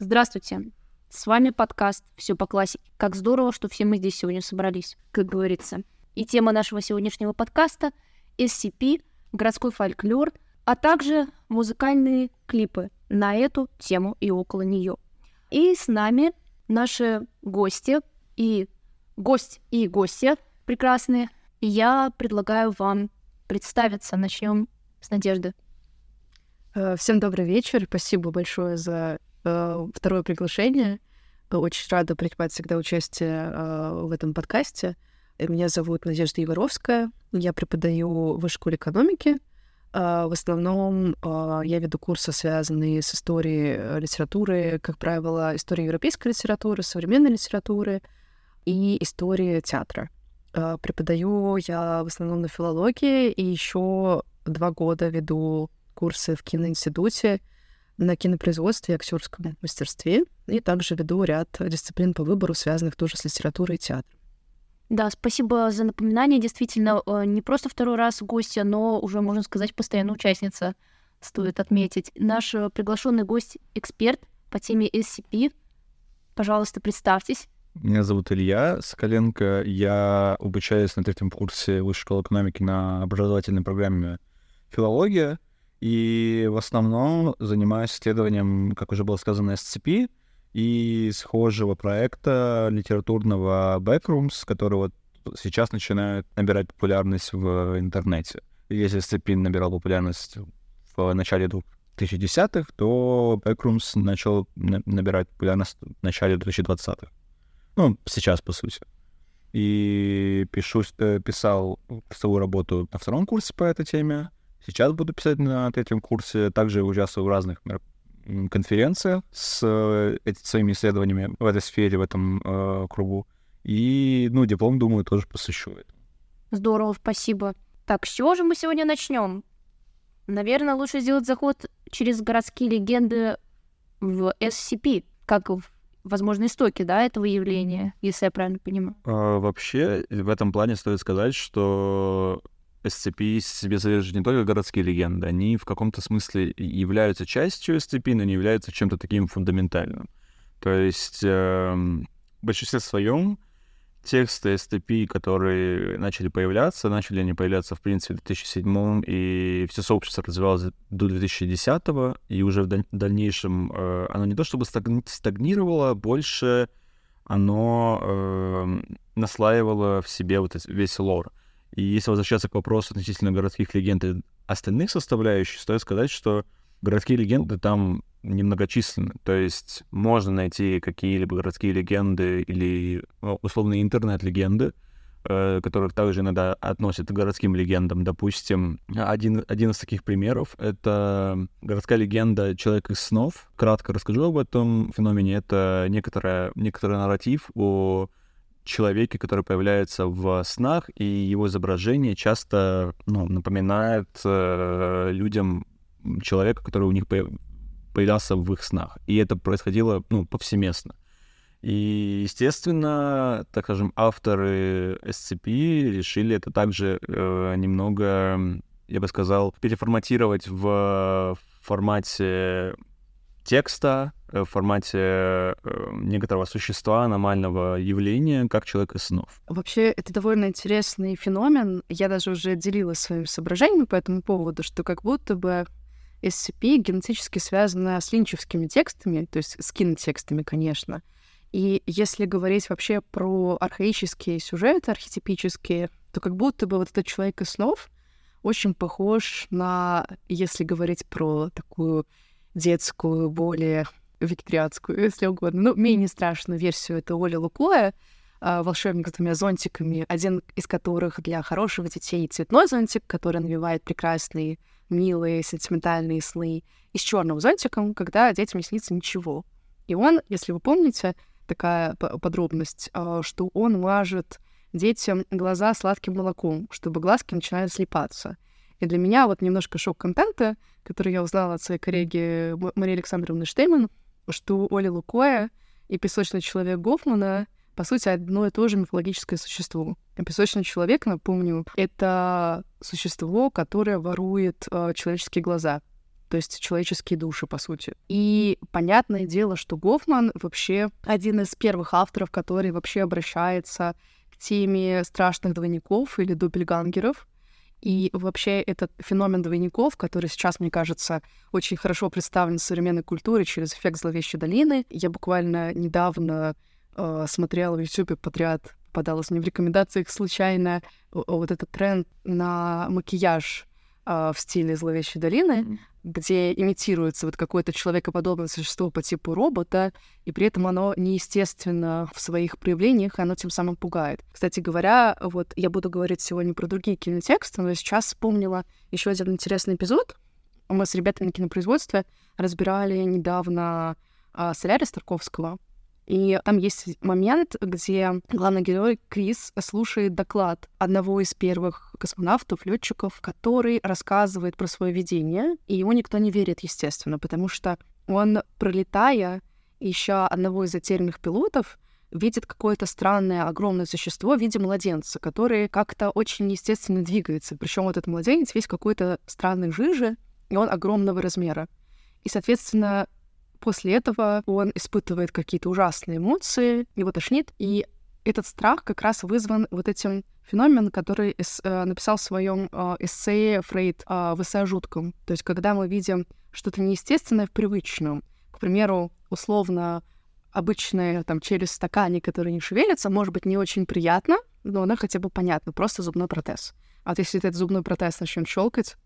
Здравствуйте! С вами подкаст «Все по классике». Как здорово, что все мы здесь сегодня собрались, как говорится. И тема нашего сегодняшнего подкаста — SCP, городской фольклор, а также музыкальные клипы на эту тему и около нее. И с нами наши гости и гость и гостья прекрасные. И я предлагаю вам представиться. Начнем с Надежды. Э, всем добрый вечер. Спасибо большое за второе приглашение. Очень рада принимать всегда участие э, в этом подкасте. Меня зовут Надежда Егоровская. Я преподаю в школе экономики. Э, в основном э, я веду курсы, связанные с историей э, литературы, как правило, историей европейской литературы, современной литературы и истории театра. Э, преподаю я в основном на филологии и еще два года веду курсы в киноинституте на кинопроизводстве и актерском мастерстве, и также веду ряд дисциплин по выбору, связанных тоже с литературой и театром. Да, спасибо за напоминание. Действительно, э, не просто второй раз гостья, но уже, можно сказать, постоянная участница, стоит отметить. Наш э, приглашенный гость — эксперт по теме SCP. Пожалуйста, представьтесь. Меня зовут Илья Соколенко. Я обучаюсь на третьем курсе Высшей школы экономики на образовательной программе «Филология». И в основном занимаюсь исследованием, как уже было сказано, SCP и схожего проекта литературного Backrooms, который вот сейчас начинает набирать популярность в интернете. Если SCP набирал популярность в начале 2010-х, то Backrooms начал набирать популярность в начале 2020-х. Ну, сейчас, по сути. И пишу, э, писал свою работу на втором курсе по этой теме. Сейчас буду писать на третьем курсе. Также участвую в разных конференциях с э, своими исследованиями в этой сфере, в этом э, кругу. И, ну, диплом, думаю, тоже посвящу этому. Здорово, спасибо. Так, с чего же мы сегодня начнем? Наверное, лучше сделать заход через городские легенды в SCP, как в возможно, истоки, да, этого явления, если я правильно понимаю? А, вообще, в этом плане стоит сказать, что SCP себе содержит не только городские легенды, они в каком-то смысле являются частью SCP, но не являются чем-то таким фундаментальным. То есть э, в большинстве своем тексты STP, которые начали появляться, начали они появляться, в принципе, в 2007 и все сообщество развивалось до 2010 и уже в дальнейшем э, оно не то чтобы стагнировало, больше оно э, наслаивало в себе вот весь лор. И если возвращаться к вопросу относительно городских легенд и остальных составляющих, стоит сказать, что городские легенды там немногочисленны. То есть можно найти какие-либо городские легенды или ну, условные интернет-легенды, э, которых также иногда относят к городским легендам. Допустим, один, один из таких примеров — это городская легенда «Человек из снов». Кратко расскажу об этом феномене. Это некоторая, некоторый нарратив о человеке, который появляется в снах, и его изображение часто ну, напоминает э, людям человека, который у них появлялся в их снах. И это происходило ну, повсеместно. И, естественно, так скажем, авторы SCP решили это также э, немного, я бы сказал, переформатировать в формате текста, э, в формате э, некоторого существа, аномального явления, как человек из снов. Вообще, это довольно интересный феномен. Я даже уже делилась своими соображениями по этому поводу, что как будто бы SCP генетически связана с линчевскими текстами, то есть с кинотекстами, конечно. И если говорить вообще про архаические сюжеты, архетипические, то как будто бы вот этот человек из снов очень похож на, если говорить про такую детскую, более викторианскую, если угодно, ну, менее страшную версию, это Оля Лукоя, а, волшебник с двумя зонтиками, один из которых для хороших детей цветной зонтик, который навевает прекрасные милые, сентиментальные сны, и с черным зонтиком, когда детям не снится ничего. И он, если вы помните, такая подробность, а, что он мажет детям глаза сладким молоком, чтобы глазки начинали слепаться. И для меня вот немножко шок контента, который я узнала от своей коллеги Марии Александровны Штейман, что Оля Лукоя и песочный человек Гофмана по сути, одно и то же мифологическое существо. Песочный человек, напомню, это существо, которое ворует э, человеческие глаза. то есть человеческие души, по сути. И понятное дело, что Гофман вообще один из первых авторов, который вообще обращается к теме страшных двойников или дубельгангеров. И вообще этот феномен двойников, который сейчас, мне кажется, очень хорошо представлен в современной культуре через эффект зловещей долины. Я буквально недавно э, смотрела в YouTube подряд, попадалась мне в рекомендациях случайно вот этот тренд на макияж в стиле зловещей долины. Mm-hmm где имитируется вот какое-то человекоподобное существо по типу робота, и при этом оно неестественно в своих проявлениях, и оно тем самым пугает. Кстати говоря, вот я буду говорить сегодня про другие кинотексты, но сейчас вспомнила еще один интересный эпизод. Мы с ребятами на кинопроизводстве разбирали недавно а, «Солярис» Тарковского, и там есть момент, где главный герой Крис слушает доклад одного из первых космонавтов, летчиков, который рассказывает про свое видение, и ему никто не верит, естественно, потому что он, пролетая, еще одного из затерянных пилотов, видит какое-то странное огромное существо в виде младенца, который как-то очень естественно двигается. Причем вот этот младенец весь какой-то странный жижи, и он огромного размера. И, соответственно, После этого он испытывает какие-то ужасные эмоции, его тошнит, и этот страх как раз вызван вот этим феноменом, который эс, э, написал в своем э, эссе Фрейд э, в эссе жутком. То есть, когда мы видим что-то неестественное в привычном, к примеру, условно обычная там в стакане, которая не шевелится, может быть не очень приятно, но она хотя бы понятна, просто зубной протез. А вот если этот зубной протез начнет щелкать,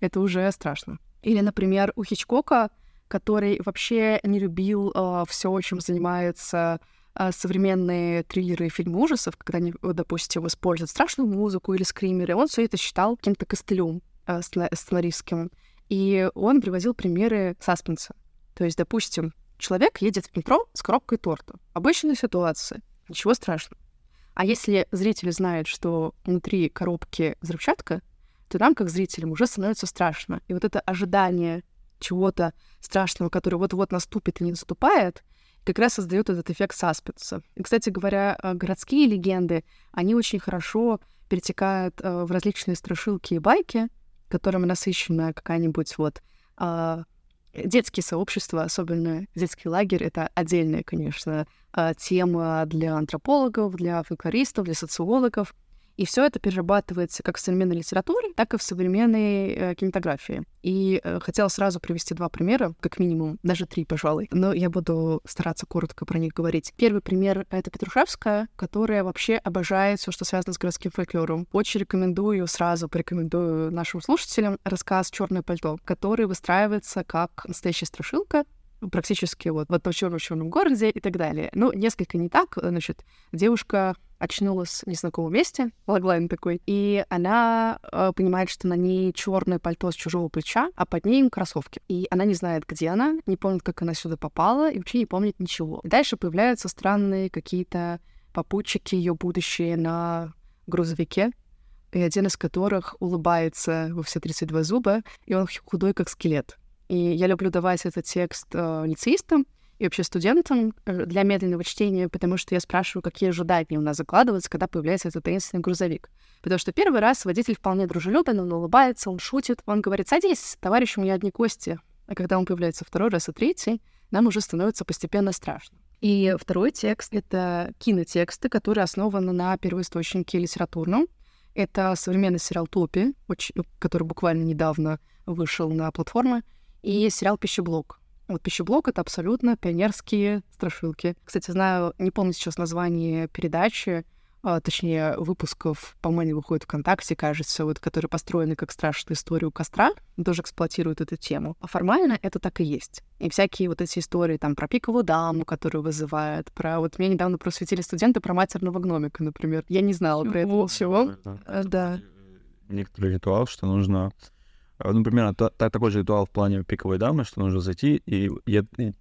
это уже страшно. Или, например, у Хичкока который вообще не любил э, а, все, чем занимаются э, современные триллеры и фильмы ужасов, когда они, допустим, используют страшную музыку или скримеры. Он все это считал каким-то костылем э, сценаристским. И он привозил примеры саспенса. То есть, допустим, человек едет в метро с коробкой торта. Обычная ситуация. Ничего страшного. А если зритель знает, что внутри коробки взрывчатка, то нам, как зрителям, уже становится страшно. И вот это ожидание чего-то страшного, который вот-вот наступит и не наступает, как раз создает этот эффект саспенса. И, кстати говоря, э, городские легенды, они очень хорошо перетекают э, в различные страшилки и байки, которыми насыщена какая-нибудь вот а, детские сообщества, особенно детский лагерь, это отдельная, конечно, а, тема для антропологов, для фольклористов, для социологов. И все это перерабатывается как в современной литературе, так и в современной э, кинематографии. И э, хотела сразу привести два примера, как минимум, даже три, пожалуй. Но я буду стараться коротко про них говорить. Первый пример — это Петрушевская, которая вообще обожает все, что связано с городским фольклором. Очень рекомендую, сразу порекомендую нашим слушателям рассказ «Черное пальто», который выстраивается как настоящая страшилка, практически вот в одном черном городе и так далее. Ну, несколько не так. Значит, девушка очнулась в незнакомом месте, логлайн такой, и она э, понимает, что на ней черное пальто с чужого плеча, а под ней кроссовки. И она не знает, где она, не помнит, как она сюда попала, и вообще не помнит ничего. И дальше появляются странные какие-то попутчики ее будущее на грузовике, и один из которых улыбается во все 32 зуба, и он худой, как скелет. И я люблю давать этот текст э, лицеистам, и вообще студентам э, для медленного чтения, потому что я спрашиваю, какие ожидания у нас закладываются, когда появляется этот таинственный грузовик. Потому что первый раз водитель вполне дружелюбен, он улыбается, он шутит, он говорит, садись, товарищ, у меня одни кости. А когда он появляется второй раз и третий, нам уже становится постепенно страшно. И второй текст — это кинотексты, которые основаны на первоисточнике литературном. Это современный сериал «Топи», который буквально недавно вышел на платформы, и сериал «Пищеблок», вот пищеблок — это абсолютно пионерские страшилки. Кстати, знаю, не помню сейчас название передачи, а, точнее, выпусков, по-моему, выходит ВКонтакте, кажется, вот, которые построены как страшная история у костра, тоже эксплуатируют эту тему. А формально это так и есть. И всякие вот эти истории там про пиковую даму, которую вызывает, про... Вот мне недавно просветили студенты про матерного гномика, например. Я не знала про это всего. Да. Некоторый ритуал, что нужно а, ну, примерно та, та, такой же ритуал в плане пиковой дамы, что нужно зайти и, и, и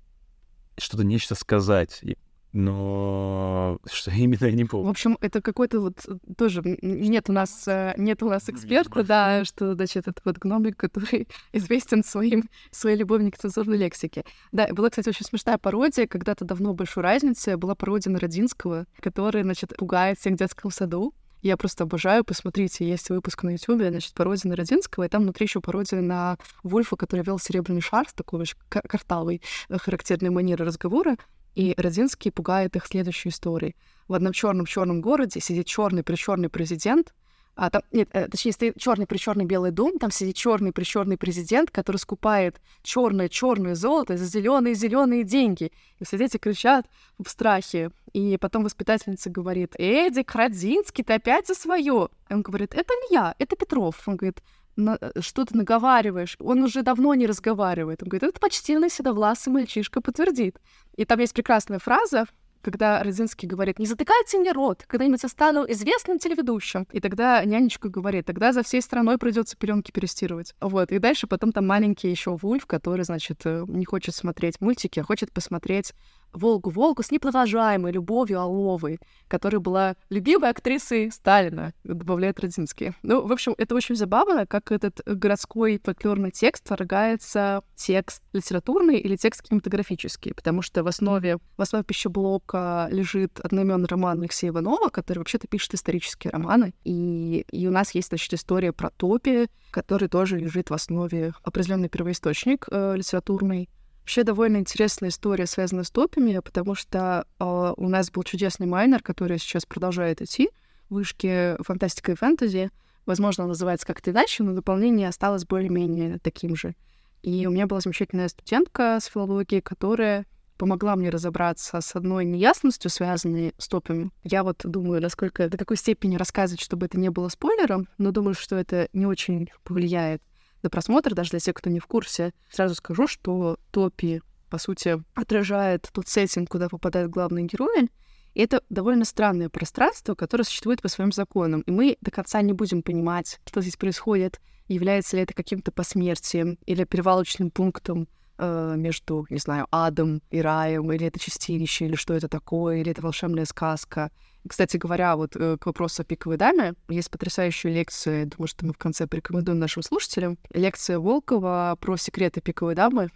что-то нечто сказать. И, но что именно я не помню. В общем, это какой-то вот э, тоже нет у нас э, нет у нас эксперта, да, что значит этот вот гномик, который известен своим своей любовью к цензурной лексике. Да, была, кстати, очень смешная пародия, когда-то давно большой разницы была пародия на Родинского, который, значит, пугает всех в детском саду Я просто обожаю, посмотрите, есть выпуск на YouTube, значит, пародия на Родинского, и там внутри еще пародия на Вульфа, который вел «Серебряный шар» с такой очень картавой, э, характерной манерой разговора, и Родинский пугает их следующей историей. В одном черном черном городе сидит черный причерный президент, а там, нет, э, точнее, стоит черный при черный белый дом, там сидит черный при черный президент, который скупает черное черное золото за зеленые зеленые деньги. И все дети кричат в страхе. И потом воспитательница говорит: Эдик Радзинский, ты опять за свое. Он говорит: Это не я, это Петров. Он говорит, э, что ты наговариваешь? Он уже давно не разговаривает. Он говорит, это почтенный седовласый мальчишка подтвердит. И там есть прекрасная фраза, когда Родзинский говорит, не затыкайте мне рот, когда-нибудь я стану известным телеведущим. И тогда нянечка говорит, тогда за всей страной придется пеленки перестирывать. Вот, и дальше потом там маленький еще Вульф, который, значит, э, не хочет смотреть мультики, а хочет посмотреть Волгу-Волгу с неподражаемой Любовью Аловой, которая была любимой актрисой Сталина, добавляет Родзинский. Ну, в общем, это очень забавно, как этот городской фольклорный текст вторгается текст литературный или текст кинематографический, потому что в основе, в основе пищеблока лежит одноименный роман Алексея Иванова, который вообще-то пишет исторические романы, и, и у нас есть, значит, история про Топи, который тоже лежит в основе определенный первоисточник э, литературный, Вообще довольно интересная история, связанная с топами, потому что э, у нас был чудесный майнер, который сейчас продолжает идти в вышке фантастика и фэнтези. Возможно, он называется как-то иначе, но дополнение осталось более-менее таким же. И у меня была замечательная студентка с филологии, которая помогла мне разобраться с одной неясностью, связанной с топами. Я вот думаю, насколько, до какой степени рассказывать, чтобы это не было спойлером, но думаю, что это не очень повлияет на просмотр, даже для тех, кто не в курсе, сразу скажу, что Топи, по сути, отражает тот сеттинг, куда попадают главные герои. И это довольно странное пространство, которое существует по своим законам. И мы до конца не будем понимать, что здесь происходит, является ли это каким-то посмертием или перевалочным пунктом э, между, не знаю, адом и раем, или это чистилище, или что это такое, или это волшебная сказка. Кстати говоря, вот э, к вопросу о пиковой даме, есть потрясающая лекция, думаю, что мы в конце порекомендуем нашим слушателям, лекция Волкова про секреты пиковой дамы.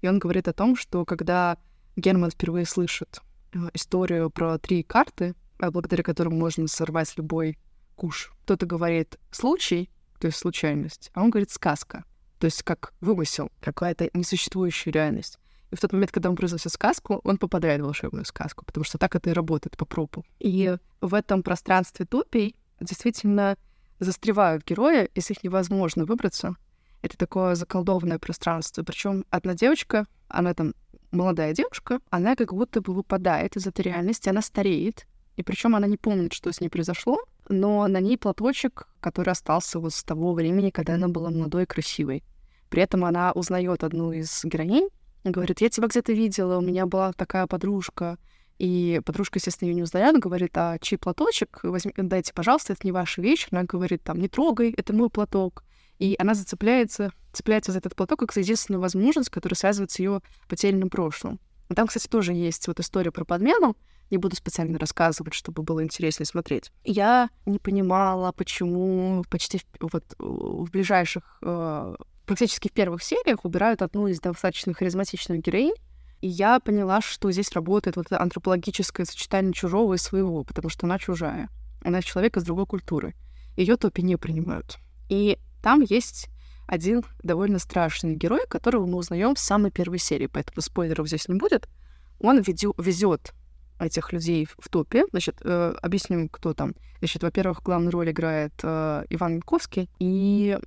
И он говорит о том, что когда Герман впервые слышит э, историю про три карты, а благодаря которым можно сорвать любой куш, кто-то говорит «случай», то есть случайность, а он говорит «сказка», то есть как вымысел, какая-то несуществующая реальность. И в тот момент, когда он произносит сказку, он попадает в волшебную сказку, потому что так это и работает по пропу. И в этом пространстве тупей действительно застревают герои, из них невозможно выбраться. Это такое заколдованное пространство. Причем одна девочка, она там молодая девушка, она как будто бы выпадает из этой реальности, она стареет. И причем она не помнит, что с ней произошло, но на ней платочек, который остался вот с того времени, когда она была молодой и красивой. При этом она узнает одну из героинь, Говорит, я тебя где-то видела, у меня была такая подружка. И подружка, естественно, ее не узнает, говорит, а чей платочек? Возьми, дайте, пожалуйста, это не ваша вещь. Она говорит, там, не трогай, это мой платок. И она зацепляется, цепляется за этот платок как за единственную возможность, которая связывает с ее потерянным прошлым. Там, кстати, тоже есть вот история про подмену. Не буду специально рассказывать, чтобы было интереснее смотреть. Я не понимала, почему почти в, вот в ближайших э, практически в первых сериях убирают одну из достаточно харизматичных героинь, и я поняла, что здесь работает вот это антропологическое сочетание чужого и своего, потому что она чужая. Она человек из другой культуры. Ее топи не принимают. И там есть один довольно страшный герой, которого мы узнаем с самой первой серии, поэтому спойлеров здесь не будет. Он везет этих людей в топе. Значит, э, объясним, кто там. Значит, во-первых, главную роль играет э, Иван Янковский, и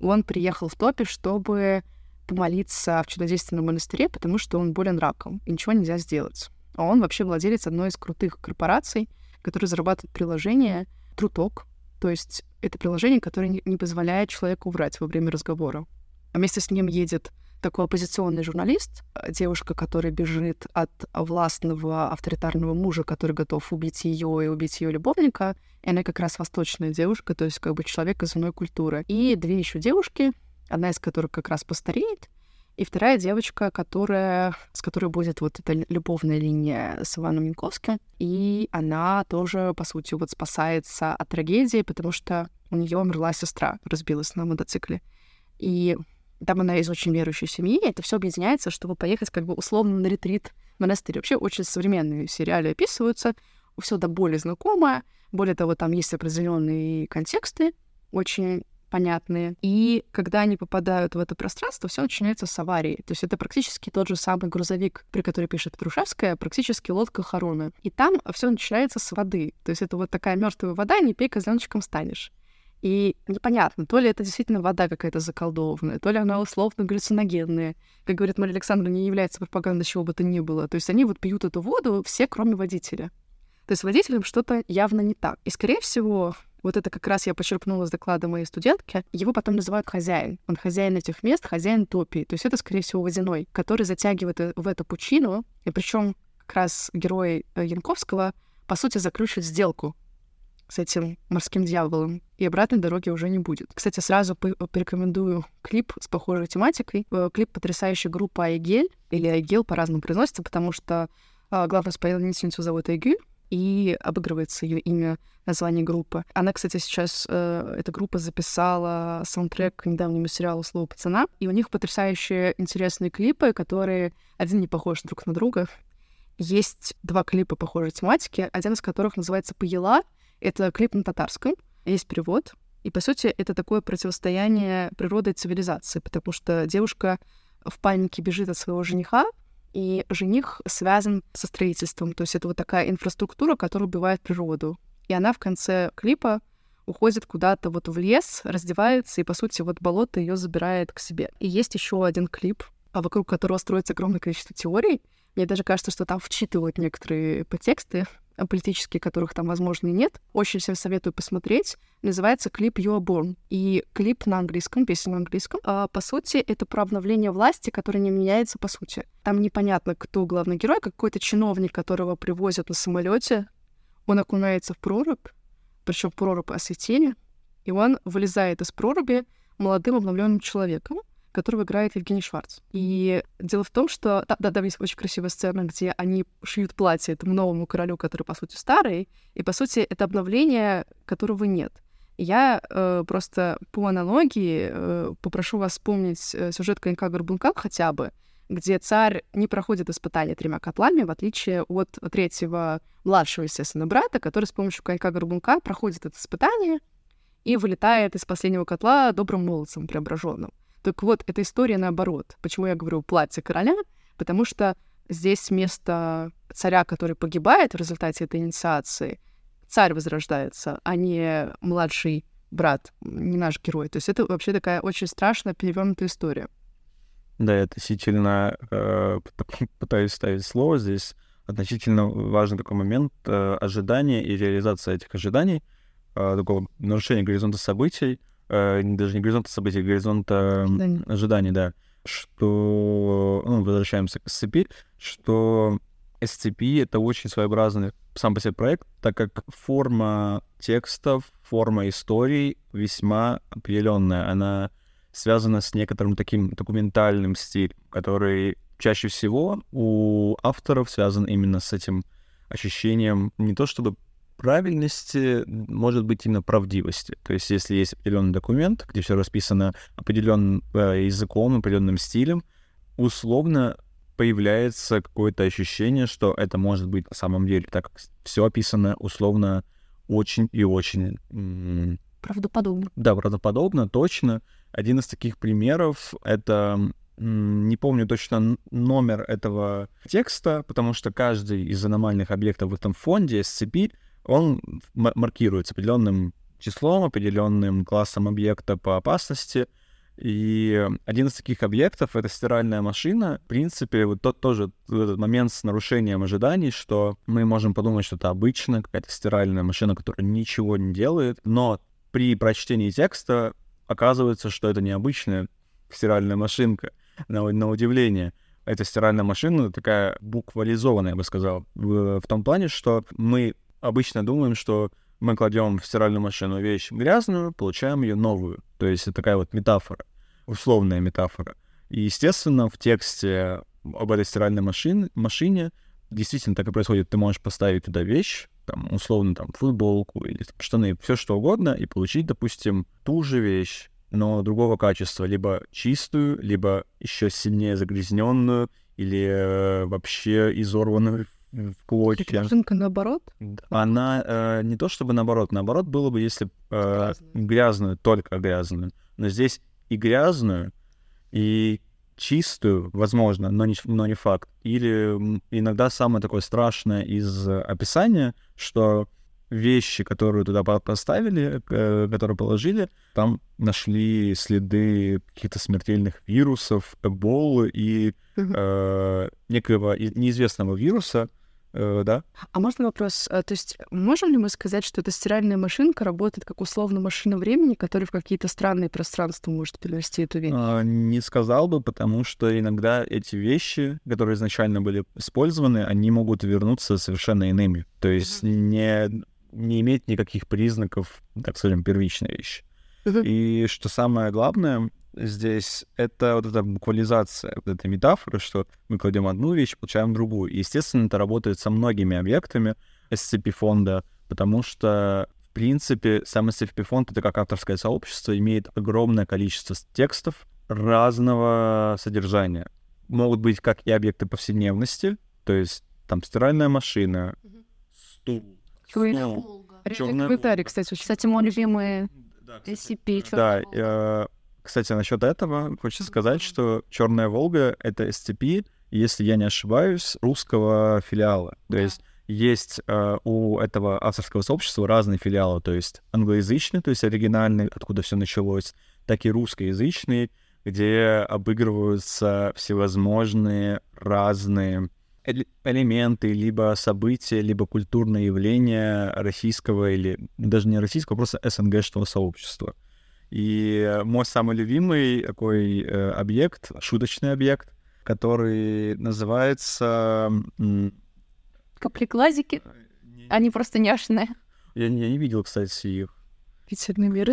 он приехал в топе, чтобы помолиться в чудодейственном монастыре, потому что он болен раком, и ничего нельзя сделать. А он вообще владелец одной из крутых корпораций, которые зарабатывают приложение Труток. То есть это приложение, которое не позволяет человеку врать во время разговора. А вместе с ним едет такой оппозиционный журналист, э, девушка, которая бежит от властного авторитарного мужа, который готов убить ее и убить ее любовника. И она как раз восточная девушка, то есть как бы человек из иной культуры. И две еще девушки, одна из которых как раз постареет, и вторая девочка, которая, с которой будет вот эта любовная линия с Иваном Янковским. И она тоже, по сути, вот спасается от трагедии, потому что у нее умерла сестра, разбилась на мотоцикле. И там она из очень верующей семьи, это все объединяется, чтобы поехать как бы условно на ретрит в монастырь. Вообще очень современные сериалы описываются. все до боли знакомое. Более того, там есть определенные контексты, очень понятные. И когда они попадают в это пространство, все начинается с аварии. То есть это практически тот же самый грузовик, при котором пишет Петрушевская, практически лодка Харуна. И там все начинается с воды. То есть это вот такая мертвая вода, не пей, козленочком станешь. И непонятно, то ли это действительно вода какая-то заколдованная, то ли она условно галлюциногенная. Как говорит Мария Александровна, не является пропагандой чего бы то ни было. То есть они вот пьют эту воду все, кроме водителя. То есть водителям что-то явно не так. И, скорее всего, вот это как раз я почерпнула с доклада моей студентки. Его потом называют хозяин. Он хозяин этих мест, хозяин топии. То есть это, скорее всего, водяной, который затягивает э, в эту пучину. И причем как раз герой э, Янковского, по сути, заключит сделку с этим морским дьяволом, и обратной дороги уже не будет. Кстати, сразу порекомендую клип с похожей тематикой. Э, клип потрясающей группы Айгель, или Айгел по-разному произносится, потому что главную исполнительницу зовут Айгюль, и обыгрывается ее имя, название группы. Она, кстати, сейчас, э, эта группа записала саундтрек к недавнему сериалу «Слово пацана», и у них потрясающие интересные клипы, которые один не похож друг на друга. Есть два клипа похожей тематики, один из которых называется «Поела». Это клип на татарском, есть перевод, и, по сути, это такое противостояние природы и цивилизации, потому что девушка в панике бежит от своего жениха, и жених связан со строительством. То есть это вот такая инфраструктура, которая убивает природу. И она в конце клипа уходит куда-то вот в лес, раздевается, и, по сути, вот болото ее забирает к себе. И есть еще один клип, а вокруг которого строится огромное количество теорий. Мне даже кажется, что там вчитывают некоторые подтексты, политические, которых там, возможно, и нет. Очень всем советую посмотреть. Называется клип You Are Born. И клип на английском, песня на английском. А, по сути, это про обновление власти, которое не меняется по сути. Там непонятно, кто главный герой, какой-то чиновник, которого привозят на самолете. Он окунается в прорубь, причем прорубь осветили, и он вылезает из проруби молодым обновленным человеком которого играет Евгений Шварц. И дело в том, что... Да, да, там есть очень красивая сцена, где они шьют платье этому новому королю, который, по сути, старый, и, по сути, это обновление, которого нет. Я э, просто по аналогии э, попрошу вас вспомнить э, сюжет конька Горбунка хотя бы, где царь не проходит испытания тремя котлами, в отличие от третьего младшего, естественно, брата, который с помощью конька Горбунка проходит это испытание и вылетает из последнего котла добрым молодцем преображенным. Так вот, эта история наоборот. Почему я говорю платье короля? Потому что здесь вместо царя, который погибает в результате этой инициации, царь возрождается, а не младший брат, не наш герой. То есть это вообще такая очень страшная перевернутая история. Да, я относительно э, пытаюсь ставить слово здесь. Относительно важный такой момент э, ожидания и реализация этих ожиданий, э, такого нарушения горизонта событий э, даже не горизонта событий, а горизонта ожиданий, ожиданий да, что, ну, возвращаемся к SCP, что SCP — это очень своеобразный сам по себе проект, так как форма текстов, форма историй весьма определенная. Она связана с некоторым таким документальным стилем, который чаще всего у авторов связан именно с этим ощущением не то чтобы правильности может быть именно правдивости. То есть если есть определенный документ, где все расписано определенным э, языком, определенным стилем, условно появляется какое-то ощущение, что это может быть на самом деле, так как все описано условно очень и очень... Правдоподобно. Да, правдоподобно, точно. Один из таких примеров — это не помню точно номер этого текста, потому что каждый из аномальных объектов в этом фонде SCP он маркируется определенным числом, определенным классом объекта по опасности. И один из таких объектов — это стиральная машина. В принципе, вот тот тоже этот момент с нарушением ожиданий, что мы можем подумать, что это обычная какая-то стиральная машина, которая ничего не делает, но при прочтении текста оказывается, что это необычная стиральная машинка, на, на удивление. Эта стиральная машина такая буквализованная, я бы сказал, в, в том плане, что мы обычно думаем, что мы кладем в стиральную машину вещь грязную, получаем ее новую. То есть это такая вот метафора, условная метафора. И, естественно, в тексте об этой стиральной машине, машине действительно так и происходит. Ты можешь поставить туда вещь, там, условно, там, футболку или там, штаны, все что угодно, и получить, допустим, ту же вещь, но другого качества, либо чистую, либо еще сильнее загрязненную, или э, вообще изорванную в клочья. Машинка наоборот? Она э, не то чтобы наоборот, наоборот было бы, если э, грязную, только грязную. Но здесь и грязную, и чистую, возможно, но не, но не факт. Или иногда самое такое страшное из описания, что вещи, которые туда поставили, э, которые положили, там нашли следы каких-то смертельных вирусов, эболы и э, некоего неизвестного вируса, э, да. А можно вопрос? А, то есть можем ли мы сказать, что эта стиральная машинка работает как условно машина времени, которая в какие-то странные пространства может перенести эту вещь? А, не сказал бы, потому что иногда эти вещи, которые изначально были использованы, они могут вернуться совершенно иными. То есть mm-hmm. не, не иметь никаких признаков, так скажем, первичной вещи. Mm-hmm. И что самое главное, здесь это вот эта буквализация, вот эта метафора, что мы кладем одну вещь, получаем другую. И, естественно, это работает со многими объектами SCP-фонда, потому что, в принципе, сам SCP-фонд — это как авторское сообщество, имеет огромное количество текстов разного содержания. Могут быть как и объекты повседневности, то есть там стиральная машина, стул, Черная Волга. Комментарий, кстати, Кстати, мой любимый SCP, Да, э, кстати, насчет этого хочется сказать, что Черная Волга — это SCP, если я не ошибаюсь, русского филиала. То есть есть э, у этого авторского сообщества разные филиалы, то есть англоязычный, то есть оригинальный, откуда все началось, так и русскоязычный, где обыгрываются всевозможные разные элементы, либо события, либо культурные явления российского или даже не российского, просто СНГшного сообщества. И мой самый любимый такой э, объект, шуточный объект, который называется... Каплеклазики? Они просто няшные. Я, я не видел, кстати, их. Питерный мир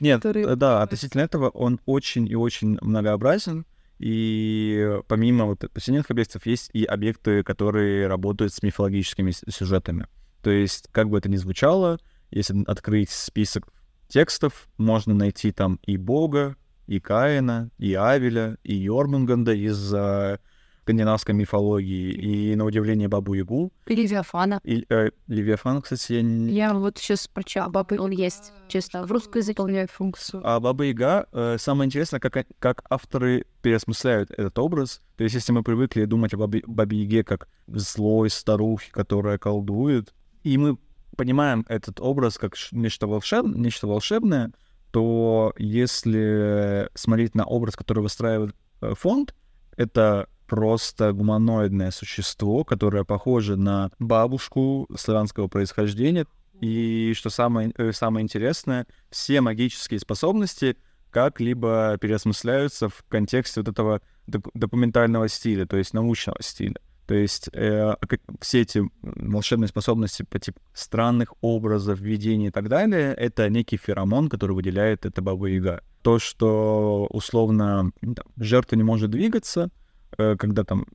Нет, который... да, относительно этого он очень и очень многообразен. И помимо вот повседневных объектов есть и объекты, которые работают с мифологическими сюжетами. То есть, как бы это ни звучало, если открыть список текстов можно найти там и Бога, и Каина, и Авеля, и Йормунганда из uh, скандинавской мифологии, и, на удивление, Бабу-Ягу. И Левиафана. И, э, Левиафан, кстати, я не... Я вот сейчас прочитала, Баба он есть, честно, в русском языке. Выполняет функцию. А Баба-Яга, э, самое интересное, как, как авторы переосмысляют этот образ. То есть, если мы привыкли думать о Бабе-Яге как злой старухе, которая колдует, и мы понимаем этот образ как нечто, волшеб... нечто волшебное, то если смотреть на образ, который выстраивает э, фонд, это просто гуманоидное существо, которое похоже на бабушку славянского происхождения. И что самое, э, самое интересное, все магические способности как-либо переосмысляются в контексте вот этого документального стиля, то есть научного стиля. То есть э, все эти волшебные способности по типу странных образов, видений и так далее, это некий феромон, который выделяет эта баба Яга. То, что условно там, жертва не может двигаться, э, когда там,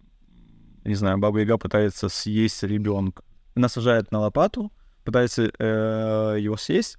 не знаю, баба Яга пытается съесть ребенка, она сажает на лопату, пытается э, его съесть.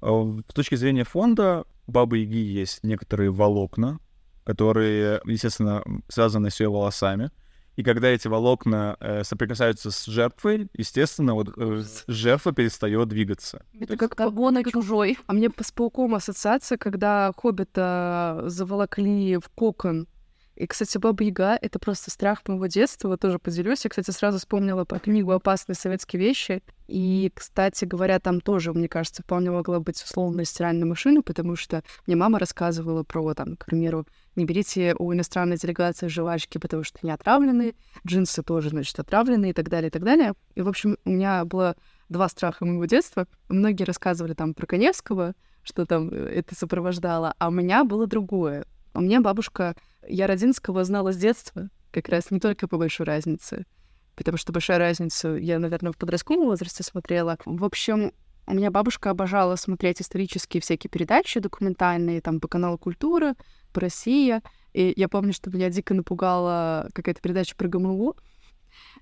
С точки зрения фонда, бабы Яги есть некоторые волокна, которые, естественно, связаны с ее волосами. И когда эти волокна э, соприкасаются с жертвой, естественно, вот э, жертва перестает двигаться. Это как погона чужой. А мне с пауком ассоциация, когда хоббита заволокли в кокон и, кстати, Баба Яга — это просто страх моего детства, вот тоже поделюсь. Я, кстати, сразу вспомнила по книгу «Опасные советские вещи». И, кстати говоря, там тоже, мне кажется, вполне могла быть условная стиральная машина, потому что мне мама рассказывала про, там, к примеру, не берите у иностранной делегации жвачки, потому что они отравлены, джинсы тоже, значит, отравлены и так далее, и так далее. И, в общем, у меня было два страха моего детства. Многие рассказывали там про Коневского, что там э, это сопровождало, а у меня было другое. У меня бабушка я Родинского знала с детства, как раз не только по большой разнице, потому что большая разница я, наверное, в подростковом возрасте смотрела. В общем, у меня бабушка обожала смотреть исторические всякие передачи документальные, там, по каналу «Культура», по «Россия». И я помню, что меня дико напугала какая-то передача про ГМУ.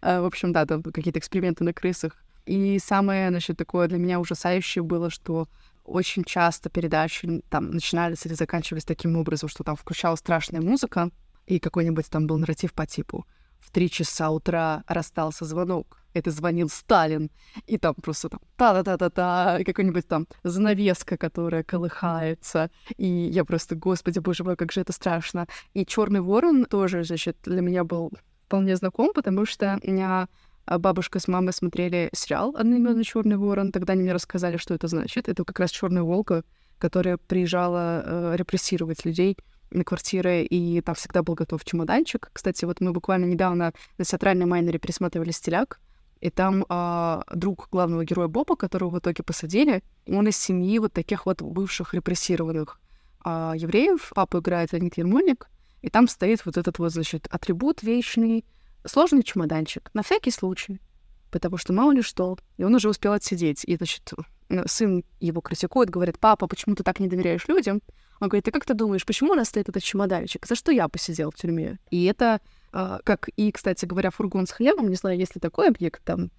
А, в общем, да, там какие-то эксперименты на крысах. И самое, значит, такое для меня ужасающее было, что очень часто передачи там начинались или заканчивались таким образом, что там включалась страшная музыка, и какой-нибудь там был нарратив по типу в три часа утра расстался звонок. Это звонил Сталин. И там просто там та-та-та-та-та, какой-нибудь там занавеска, которая колыхается. И я просто, господи, боже мой, как же это страшно. И Черный ворон тоже, значит, для меня был вполне знаком, потому что у меня бабушка с мамой смотрели сериал одноименный Черный ворон. Тогда они мне рассказали, что это значит. Это как раз черная волка, которая приезжала э, репрессировать людей квартиры, и там всегда был готов чемоданчик. Кстати, вот мы буквально недавно на театральной майнере пересматривали «Стиляк», и там а, друг главного героя Боба, которого в итоге посадили, он из семьи вот таких вот бывших репрессированных а, евреев. Папа играет Леонид Ермольник, и там стоит вот этот вот, значит, атрибут вечный, сложный чемоданчик, на всякий случай, потому что мало ли что. И он уже успел отсидеть. И, значит, сын его критикует, говорит, папа, почему ты так не доверяешь людям? Он говорит, ты как ты думаешь, почему у нас стоит этот чемоданчик? За что я посидел в тюрьме? И это, э, как и, кстати говоря, фургон с хлебом, не знаю, есть ли такой объект там,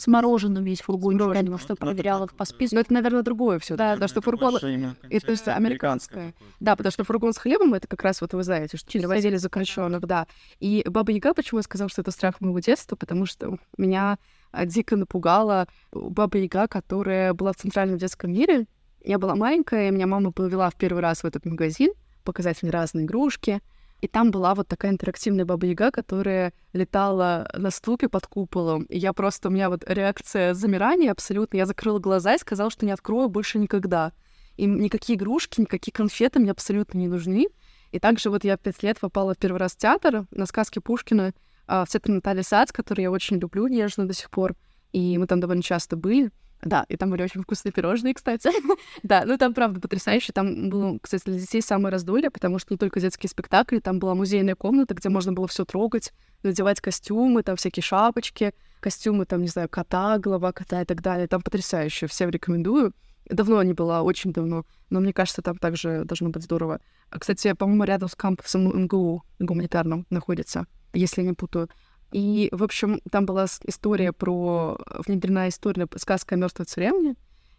с мороженым весь фургончик, я что проверяла по списку. Но это, наверное, другое все, да, потому что фургон... Это же американское. Да, потому что фургон с хлебом, это как раз вот вы знаете, что перевозили заключенных, да. И Баба Яга, почему я сказала, что это страх моего детства, потому что меня а, дико напугала Баба Яга, которая была в Центральном детском мире, я была маленькая, и меня мама повела в первый раз в этот магазин, показать мне разные игрушки. И там была вот такая интерактивная баба-яга, которая летала на ступе под куполом. И я просто, у меня вот реакция замирания абсолютно. Я закрыла глаза и сказала, что не открою больше никогда. И никакие игрушки, никакие конфеты мне абсолютно не нужны. И также вот я в пять лет попала в первый раз в театр на сказки Пушкина а, в театр Натальи Сац, который я очень люблю нежно до сих пор. И мы там довольно часто были. Да, и там были очень вкусные пирожные, кстати. да, ну там правда потрясающе. Там было, кстати, для детей самое раздолье, потому что не только детские спектакли, там была музейная комната, где можно было все трогать, надевать костюмы, там всякие шапочки, костюмы, там, не знаю, кота, голова кота и так далее. Там потрясающе, всем рекомендую. Давно не была, очень давно, но мне кажется, там также должно быть здорово. Кстати, по-моему, рядом с кампусом МГУ гуманитарным находится, если не путаю. И, в общем, там была история про... внедрена история, сказка о мертвой царевне.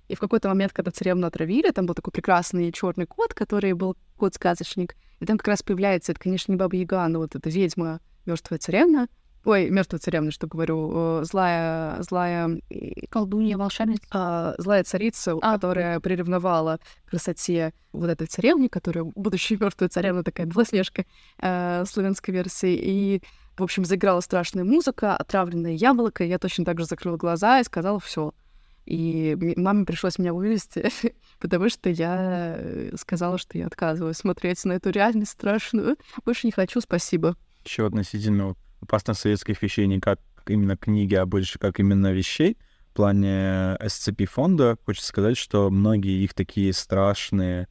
И в какой-то момент, когда царевну отравили, там был такой прекрасный черный кот, который был кот-сказочник. И там как раз появляется, это, конечно, не Баба Яга, но вот эта ведьма, мертвая царевна. Ой, мертвая царевна, что говорю, злая, злая колдунья, волшебница, а, злая царица, а, которая приревновала красоте вот этой царевни, которая будущая мертвая царевна, такая белоснежка э, славянской версии. И в общем, заиграла страшная музыка, отравленное яблоко, и я точно так же закрыла глаза и сказала все. И маме пришлось меня вывести, потому что я э, сказала, что я отказываюсь смотреть на эту реальность страшную. Больше не хочу, спасибо. Еще относительно опасных советских вещей, не как именно книги, а больше как именно вещей. В плане SCP-фонда хочется сказать, что многие их такие страшные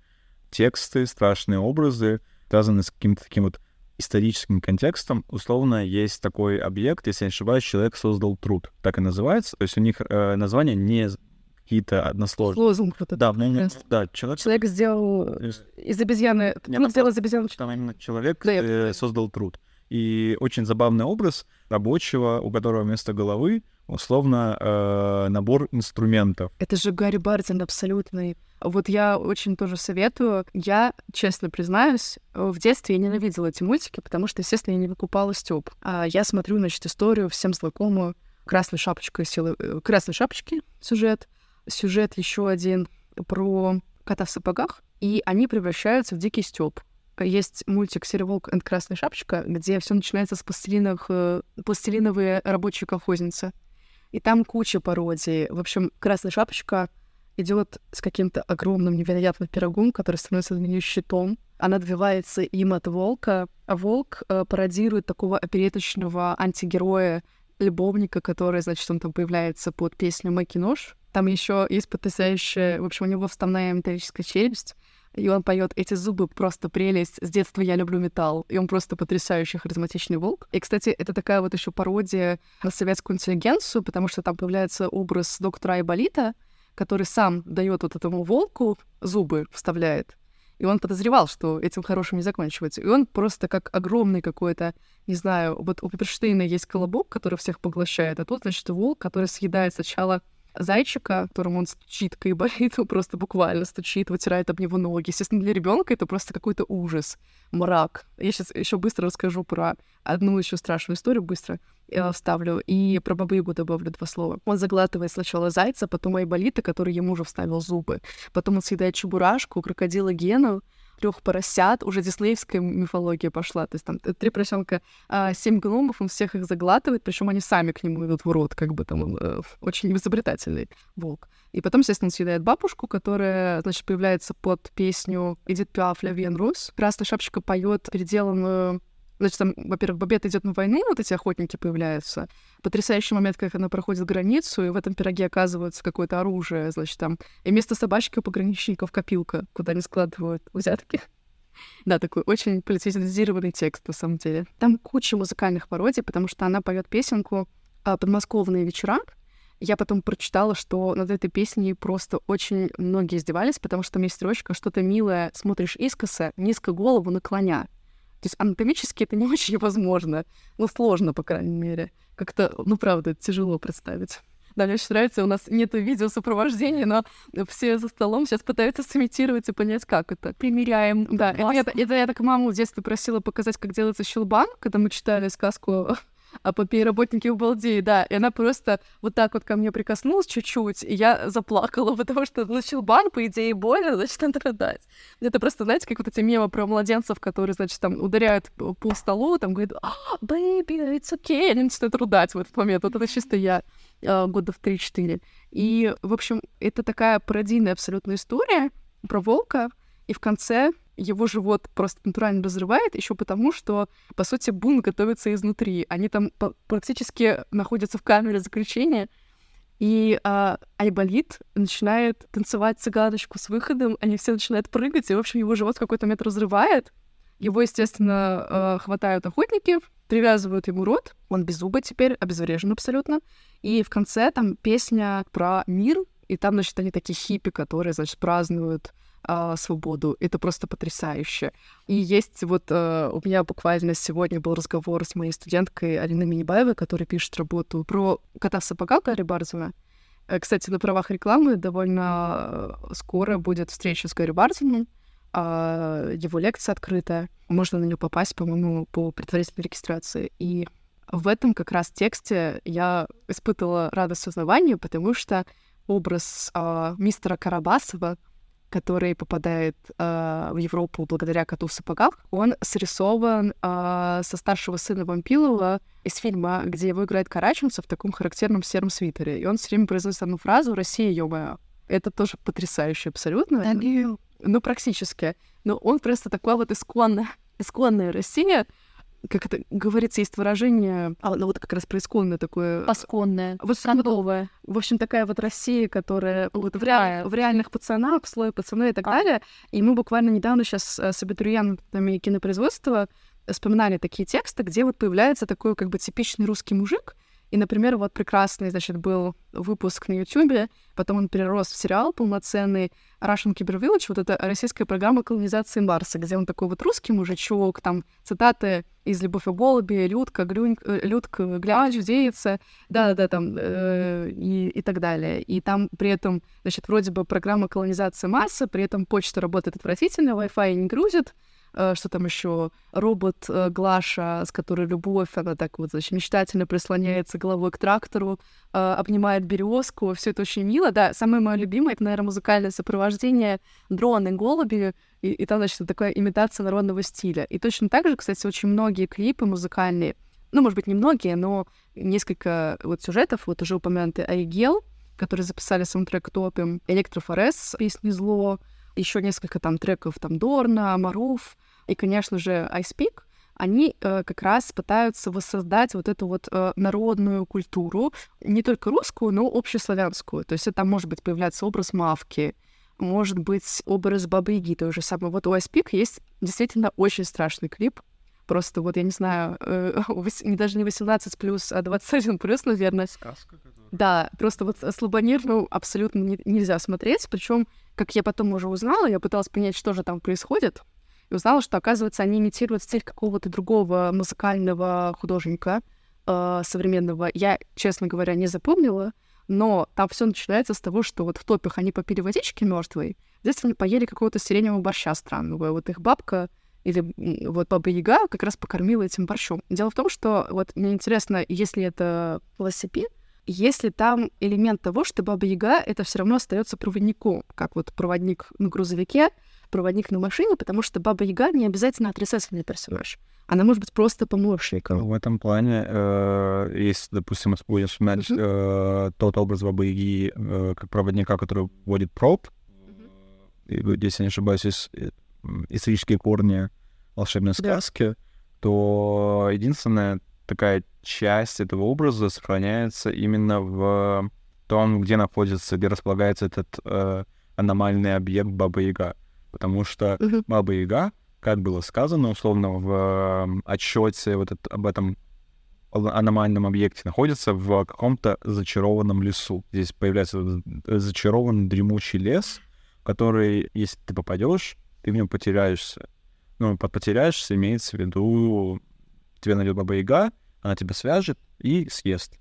тексты, страшные образы связаны с каким-то таким вот историческим контекстом, условно, есть такой объект, если я не ошибаюсь, человек создал труд, так и называется. То есть у них э, название не какие-то односложные. Лозунг вот Да, ну, да, человек... Человек сделал из обезьяны... Нет, ну, сделал из обезьяны... Там именно человек да, э, создал труд. И очень забавный образ рабочего, у которого вместо головы условно э, набор инструментов. Это же Гарри Бардин абсолютный. Вот я очень тоже советую. Я, честно признаюсь, в детстве я ненавидела эти мультики, потому что, естественно, я не выкупала Степ. А я смотрю, значит, историю всем знакомую «Красная шапочка» силы... Э, «Красной шапочки» сюжет. Сюжет еще один про кота в сапогах, и они превращаются в дикий стёб есть мультик «Серый и красная шапочка», где все начинается с пластилиновых, э, пластилиновые рабочие колхозницы. И там куча пародий. В общем, «Красная шапочка» идет с каким-то огромным невероятным пирогом, который становится для нее щитом. Она отбивается им от волка, а волк э, пародирует такого опереточного антигероя, любовника, который, значит, он там появляется под песню «Мэки нож». Там еще есть потрясающая... В общем, у него вставная металлическая челюсть, и он поет «Эти зубы просто прелесть, с детства я люблю металл». И он просто потрясающий харизматичный волк. И, кстати, это такая вот еще пародия на советскую интеллигенцию, потому что там появляется образ доктора Айболита, который сам дает вот этому волку зубы, вставляет. И он подозревал, что этим хорошим не заканчивается. И он просто как огромный какой-то, не знаю, вот у Пепперштейна есть колобок, который всех поглощает, а тут, значит, волк, который съедает сначала зайчика, которому он стучит, кайболит, он просто буквально стучит, вытирает об него ноги. Естественно, для ребенка это просто какой-то ужас, мрак. Я сейчас еще быстро расскажу про одну еще страшную историю, быстро э, вставлю, и про бабы добавлю два слова. Он заглатывает сначала зайца, потом айболита, который ему уже вставил зубы. Потом он съедает чебурашку, крокодила Гену, трех поросят, уже диснеевская мифология пошла, то есть там три поросенка, а, семь гномов, он всех их заглатывает, причем они сами к нему идут в рот, как бы там он э, очень изобретательный волк. И потом, естественно, он съедает бабушку, которая, значит, появляется под песню Эдит Пиаф «Ля Венрус». Красная шапочка поет переделанную Значит, там, во-первых, Бабет идет на войны, вот эти охотники появляются. Потрясающий момент, как она проходит границу, и в этом пироге оказывается какое-то оружие, значит, там. И вместо собачки у пограничников копилка, куда они складывают взятки. Да, такой очень политизированный текст, на самом деле. Там куча музыкальных пародий, потому что она поет песенку а, «Подмосковные вечера». Я потом прочитала, что над этой песней просто очень многие издевались, потому что там есть строчка «Что-то милое, смотришь искоса, низко голову наклоня». То есть анатомически это не очень возможно. Ну, сложно, по крайней мере. Как-то, ну, правда, тяжело представить. Да, мне очень нравится, у нас нет видеосопровождения, но все за столом сейчас пытаются сымитировать и понять, как это. Примеряем. Да, это, это, это я так маму в детстве просила показать, как делается щелбан, когда мы читали сказку а попей работники балдеи, да. И она просто вот так вот ко мне прикоснулась чуть-чуть, и я заплакала, потому что начал бан, по идее, больно, значит, надо рыдать. Это просто, знаете, как вот эти мемы про младенцев, которые, значит, там ударяют по столу, там говорят, baby, it's okay, они начинают рыдать в этот момент. Вот это чисто я э, года в 3-4. И, в общем, это такая пародийная абсолютно история про волка, и в конце его живот просто натурально разрывает, еще потому, что, по сути, бун готовится изнутри. Они там практически находятся в камере заключения, и а, Айболит начинает танцевать цыганочку с выходом, они все начинают прыгать, и, в общем, его живот в какой-то момент разрывает. Его, естественно, а, хватают охотники, привязывают ему рот, он без зуба теперь, обезврежен абсолютно. И в конце там песня про мир, и там, значит, они такие хиппи, которые, значит, празднуют э, свободу. Это просто потрясающе. И есть вот э, у меня буквально сегодня был разговор с моей студенткой Алиной Минибаевой, которая пишет работу про кота в сапогах Гарри Барзена. Э, кстати, на правах рекламы довольно э, скоро будет встреча с Гарри Барзеном. Э, его лекция открытая. Можно на нее попасть, по-моему, по предварительной регистрации. И в этом как раз тексте я испытывала радость узнавания, потому что образ э, мистера Карабасова, который попадает э, в Европу благодаря коту в сапогах, он срисован э, со старшего сына Вампилова из фильма, где его играет Караченцев в таком характерном сером свитере. И он все время произносит одну фразу «Россия, ё Это тоже потрясающе абсолютно. Ну, практически. Но он просто такой вот исконная, исконная Россия, как это говорится, есть выражение, а, ну вот как раз происконное такое... Посконное, вот, кондовое. В общем, такая вот Россия, которая вот в, реаль, в реальных пацанах, в слое пацаны и так а. далее. И мы буквально недавно сейчас э, с абитуриентами кинопроизводства вспоминали такие тексты, где вот появляется такой как бы типичный русский мужик, и, например, вот прекрасный, значит, был выпуск на Ютубе, потом он перерос в сериал полноценный Russian Cyber Village, вот это российская программа колонизации Марса, где он такой вот русский мужичок, там цитаты из «Любовь и голуби», «Людка», Глюнь, э, «Людка», «Гляч», «Девица», да-да-да, там, э, и, и так далее. И там при этом, значит, вроде бы программа колонизации Марса, при этом почта работает отвратительно, Wi-Fi не грузит, что там еще робот э, Глаша, с которой любовь, она так вот, значит, мечтательно прислоняется головой к трактору, э, обнимает березку, все это очень мило, да. Самое мое любимое, это, наверное, музыкальное сопровождение дроны, голуби, и, и там, значит, такая имитация народного стиля. И точно так же, кстати, очень многие клипы музыкальные, ну, может быть, не многие, но несколько вот сюжетов, вот уже упомянутый Аигел, которые записали саундтрек Топим, Электрофорез, песни «Зло», еще несколько там треков там Дорна, Маруф и, конечно же, Айспик, они э, как раз пытаются воссоздать вот эту вот э, народную культуру, не только русскую, но общеславянскую. То есть это может быть появляется образ мавки, может быть образ Бабы Яги, то же самое. Вот у Айспик есть действительно очень страшный клип, просто вот, я не знаю, э, не, даже не 18 плюс, а 21 плюс, наверное. Сказка, которая... Да, просто вот слабонервную абсолютно не, нельзя смотреть, причем как я потом уже узнала, я пыталась понять, что же там происходит, и узнала, что, оказывается, они имитируют стиль какого-то другого музыкального художника э, современного. Я, честно говоря, не запомнила, но там все начинается с того, что вот в топях они попили водички мертвой, здесь они поели какого-то сиреневого борща странного. Вот их бабка или вот Баба Яга как раз покормила этим борщом. Дело в том, что вот мне интересно, если это велосипед, если там элемент того, что Баба Яга это все равно остается проводником, как вот проводник на грузовике, проводник на машине, потому что Баба Яга не обязательно отрицательный персонаж. Она может быть просто помощником. В этом плане, э, если, допустим, будем вспоминать э, тот образ Бабы Яги э, как проводника, который вводит проб, mm-hmm. если я не ошибаюсь, из э, исторические корни волшебной сказки, да. то единственная такая часть этого образа сохраняется именно в том, где находится, где располагается этот э, аномальный объект Баба Яга. Потому что uh-huh. Баба Яга, как было сказано, условно, в э, отчете вот это, об этом аномальном объекте находится в каком-то зачарованном лесу. Здесь появляется зачарованный дремучий лес, который, если ты попадешь, ты в нем потеряешься. Ну, потеряешься, имеется в виду, тебе найдет Баба Яга, она тебя свяжет и съест.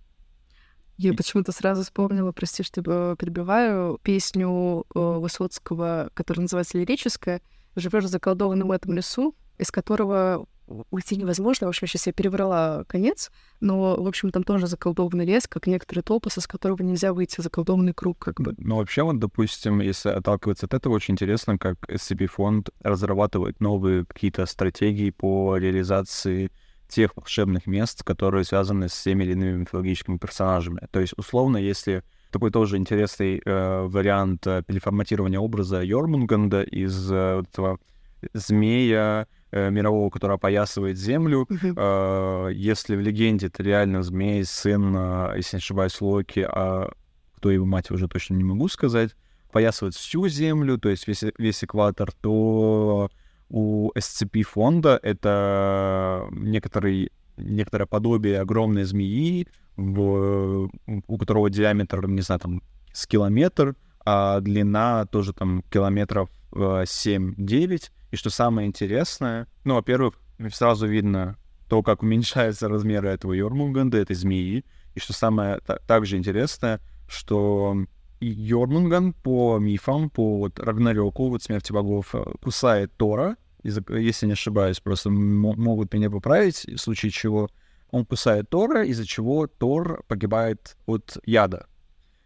Я почему-то сразу вспомнила, прости, что перебиваю, песню э, Высоцкого, которая называется «Лирическая», «Живешь в заколдованном этом лесу», из которого уйти невозможно. В общем, сейчас я переврала конец, но, в общем, там тоже заколдованный лес, как некоторые топосы, с которого нельзя выйти, заколдованный круг, как бы. Ну, вообще, вот, допустим, если отталкиваться от этого, очень интересно, как SCP-фонд разрабатывает новые какие-то стратегии по реализации тех волшебных мест, которые связаны с теми или иными мифологическими персонажами. То есть, условно, если такой тоже интересный э, вариант э, переформатирования образа Йормунганда из э, этого змея э, мирового, который опоясывает землю. Э, если в легенде это реально змей, сын, э, если не ошибаюсь, Локи, а кто его мать, уже точно не могу сказать, опоясывает всю землю, то есть весь, весь экватор, то у SCP-фонда это некоторый, некоторое подобие огромной змеи, в, у которого диаметр, не знаю, там, с километр, а длина тоже там километров 7-9. Э, И что самое интересное, ну, во-первых, сразу видно то, как уменьшаются размеры этого Йормунганда, этой змеи. И что самое также интересное, что Йормунган по мифам, по вот Рагнарёку, вот смерти богов, э, кусает Тора, если не ошибаюсь, просто могут меня поправить, в случае чего он кусает Тора, из-за чего Тор погибает от яда.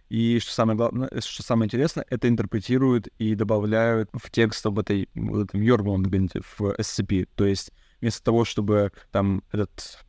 И что самое главное, что самое интересное, это интерпретируют и добавляют в текст об этой в этом в SCP. То есть вместо того, чтобы там этот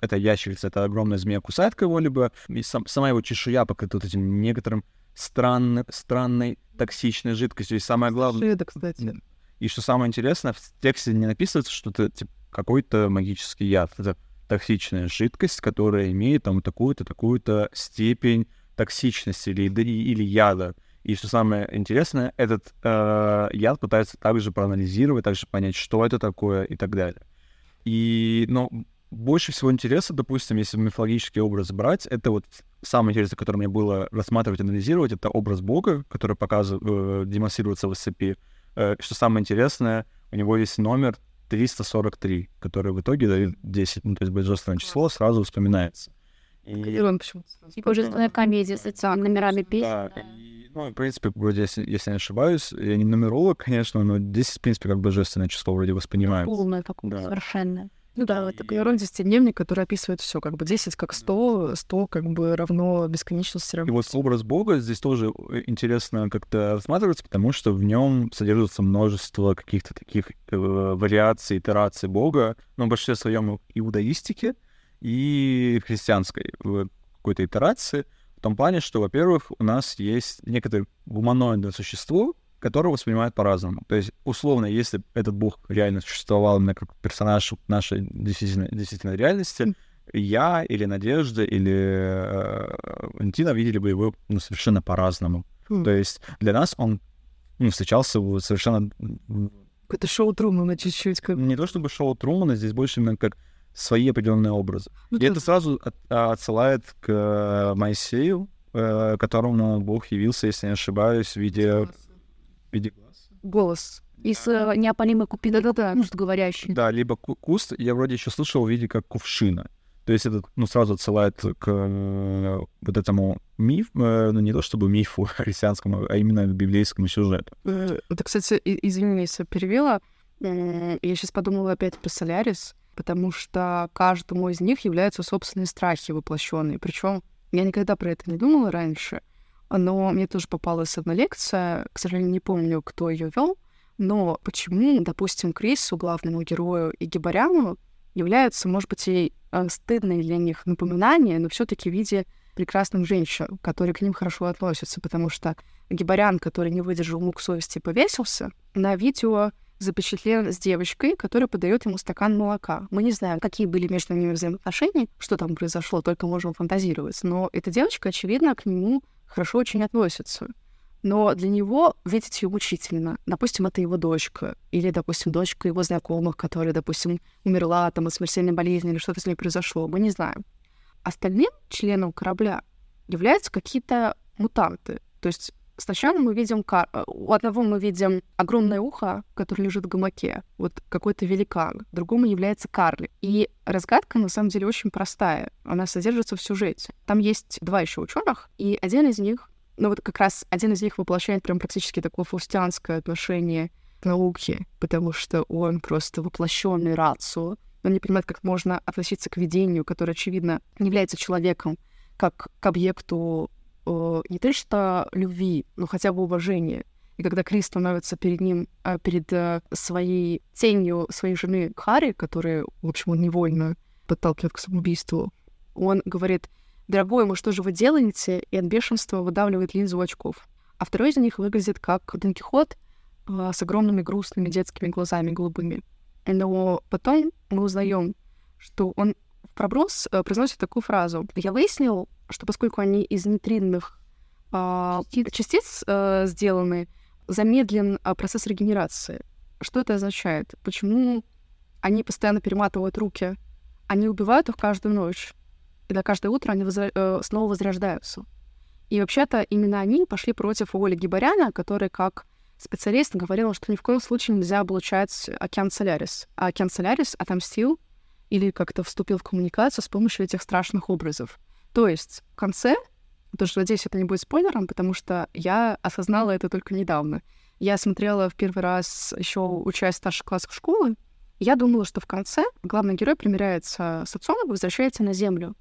эта ящерица, эта огромная змея кусает кого-либо, и сам, сама его чешуя покрыта вот этим некоторым странной, странной токсичной жидкостью. И самое главное... Это, кстати. И что самое интересное, в тексте не написывается, что это типа, какой-то магический яд. Это токсичная жидкость, которая имеет там такую-то, такую-то степень токсичности или, или яда. И что самое интересное, этот э, яд пытается также проанализировать, также понять, что это такое и так далее. И, но больше всего интереса, допустим, если мифологический образ брать, это вот самое интересное, которое мне было рассматривать, анализировать, это образ Бога, который показывает, э, демонстрируется в SCP. Э, что самое интересное, у него есть номер 343, который в итоге дает 10, ну, то есть божественное число сразу вспоминается. И... он почему-то И божественная комедия с этими номерами песен. Да, и, ну, в принципе, вроде, если, если не ошибаюсь, я не нумеролог, конечно, но 10, в принципе, как божественное число вроде воспринимается. Полное такое, да. совершенно. Ну да, вот такой Ерон дневник, который описывает все, как бы 10 как 100, 100 как бы равно бесконечности равно. И вот образ Бога здесь тоже э, интересно как-то рассматриваться, потому что в нем содержится множество каких-то таких э, вариаций, итераций Бога, но в большинстве своем иудаистики и христианской какой-то итерации, в том плане, что, во-первых, у нас есть некоторое гуманоидное существо, которого воспринимают по-разному. То есть, условно, если этот бог реально существовал именно как персонаж нашей действительно, действительно реальности, я или Надежда или э, Валентина видели бы его ну, совершенно по-разному. Mm. То есть для нас он ну, встречался совершенно... Какое-то шоу Трумана чуть-чуть. Как... Не то чтобы шоу Трумана, здесь больше именно как свои определенные образы. Ну, И ты... это сразу от, а, отсылает к Моисею, э, которому Бог явился, если не ошибаюсь, в виде виде глаз. Голос. Из э, неопалимой купины да, да, да. куст говорящий. Да, либо куст, я вроде еще слышал в виде как кувшина. То есть это, ну, сразу отсылает к э, вот этому миф, э, ну, не то чтобы мифу христианскому, а именно библейскому сюжету. Э, это, кстати, извини, если перевела, я сейчас подумала опять про Солярис, потому что каждому из них являются собственные страхи воплощенные. Причем я никогда про это не думала раньше, но мне тоже попалась одна лекция, к сожалению, не помню, кто ее вел, но почему, допустим, Крису, главному герою, и Гибаряну являются, может быть, и э, стыдные для них напоминания, но все таки в виде прекрасных женщин, которые к ним хорошо относятся, потому что Гибарян, который не выдержал мук совести, повесился, на видео запечатлен с девочкой, которая подает ему стакан молока. Мы не знаем, какие были между ними взаимоотношения, что там произошло, только можем фантазировать. Но эта девочка, очевидно, к нему хорошо очень относится. Но для него видеть ее мучительно. Допустим, это его дочка. Или, допустим, дочка его знакомых, которая, допустим, умерла там от смертельной болезни или что-то с ней произошло. Мы не знаем. Остальным членам корабля являются какие-то мутанты. То есть Сначала мы видим, кар... Э, у одного мы видим огромное ухо, которое лежит в гамаке, вот какой-то великан, другому является Карли. И разгадка, на самом деле, очень простая. Она содержится в сюжете. Там есть два еще ученых, и один из них, ну вот как раз один из них воплощает прям практически такое фаустианское отношение к науке, потому что он просто воплощенный рацио. Он не понимает, как можно относиться к видению, которое, очевидно, является человеком, как к объекту э, не то что любви, но хотя бы уважения. И когда Крис становится перед ним, э, перед э, своей тенью своей жены Хари, которая, в общем, он невольно подталкивает к самоубийству, он говорит, «Дорогой мой, что же вы делаете?» И от бешенства выдавливает линзу очков. А второй из них выглядит как Дон Кихот э, с огромными грустными детскими глазами голубыми. Но потом мы узнаем, что он проброс э, произносит такую фразу. Я выяснил, что поскольку они из нейтринных э, частиц э, сделаны, замедлен э, процесс регенерации. Что это означает? Почему они постоянно перематывают руки? Они убивают их каждую ночь. И на каждое утро они возра- э, снова возрождаются. И вообще-то именно они пошли против воли Гибаряна, который как специалист говорил, что ни в коем случае нельзя облучать океан Солярис. А океан Солярис отомстил или как-то вступил в коммуникацию с помощью этих страшных образов. То есть в конце, тоже надеюсь, это не будет спойлером, потому что я осознала это только недавно. Я смотрела в первый раз еще учась старших классах школы, я думала, что в конце главный герой примиряется с отцом и возвращается на Землю.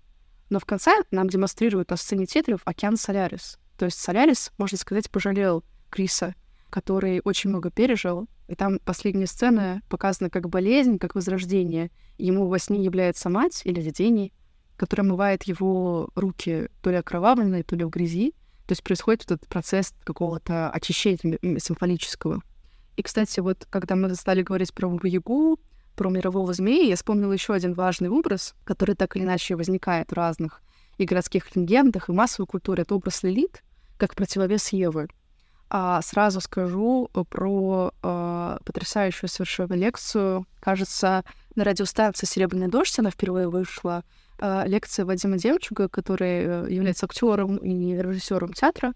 Но в конце нам демонстрируют на сцене титров океан Солярис. То есть Солярис, можно сказать, пожалел Криса, который очень много пережил. И там последняя сцена показана как болезнь, как возрождение. Ему во сне является мать или видение, которая омывает его руки то ли окровавленные, то ли в грязи. То есть происходит этот процесс какого-то очищения симфонического. И, кстати, вот когда мы стали говорить про Бабу-Ягу, про мирового змея, я вспомнила еще один важный образ, который так или иначе возникает в разных и городских легендах, и массовой культуре. Это образ Лилит, как противовес Евы. А сразу скажу про э, потрясающую совершенно лекцию. Кажется, на радиостанции «Серебряный дождь» она впервые вышла э, лекция Вадима Демчуга, который э, является актером и режиссером театра.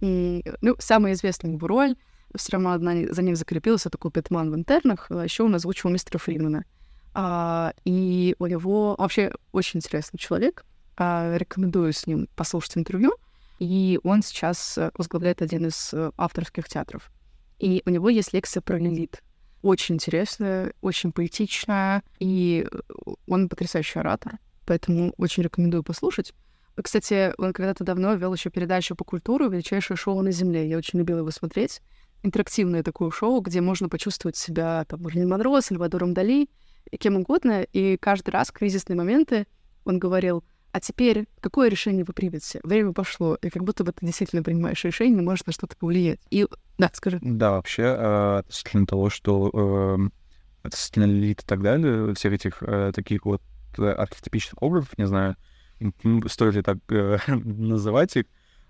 И, ну, самая известная его роль, все равно одна за ним закрепилась, это Купетман в интернах, а еще он озвучивал мистера Фридмана. А, и у него вообще очень интересный человек. А, рекомендую с ним послушать интервью. И он сейчас э, возглавляет один из э, авторских театров. И у него есть лекция про Лилит. Очень интересная, очень поэтичная, и э, он потрясающий оратор поэтому очень рекомендую послушать. Кстати, он когда-то давно вел еще передачу по культуру «Величайшее шоу на Земле». Я очень любила его смотреть. Интерактивное такое шоу, где можно почувствовать себя там, Марлин Монро, Сальвадором Дали, кем угодно. И каждый раз в кризисные моменты он говорил, а теперь какое решение вы примете? Время пошло, и как будто бы ты действительно принимаешь решение, может на что-то повлиять. И да, скажи. Да, вообще, э, относительно того, что э, относительно лилит и так далее, всех этих э, таких вот архетипичных образов, не знаю, стоит ли так э, называть их,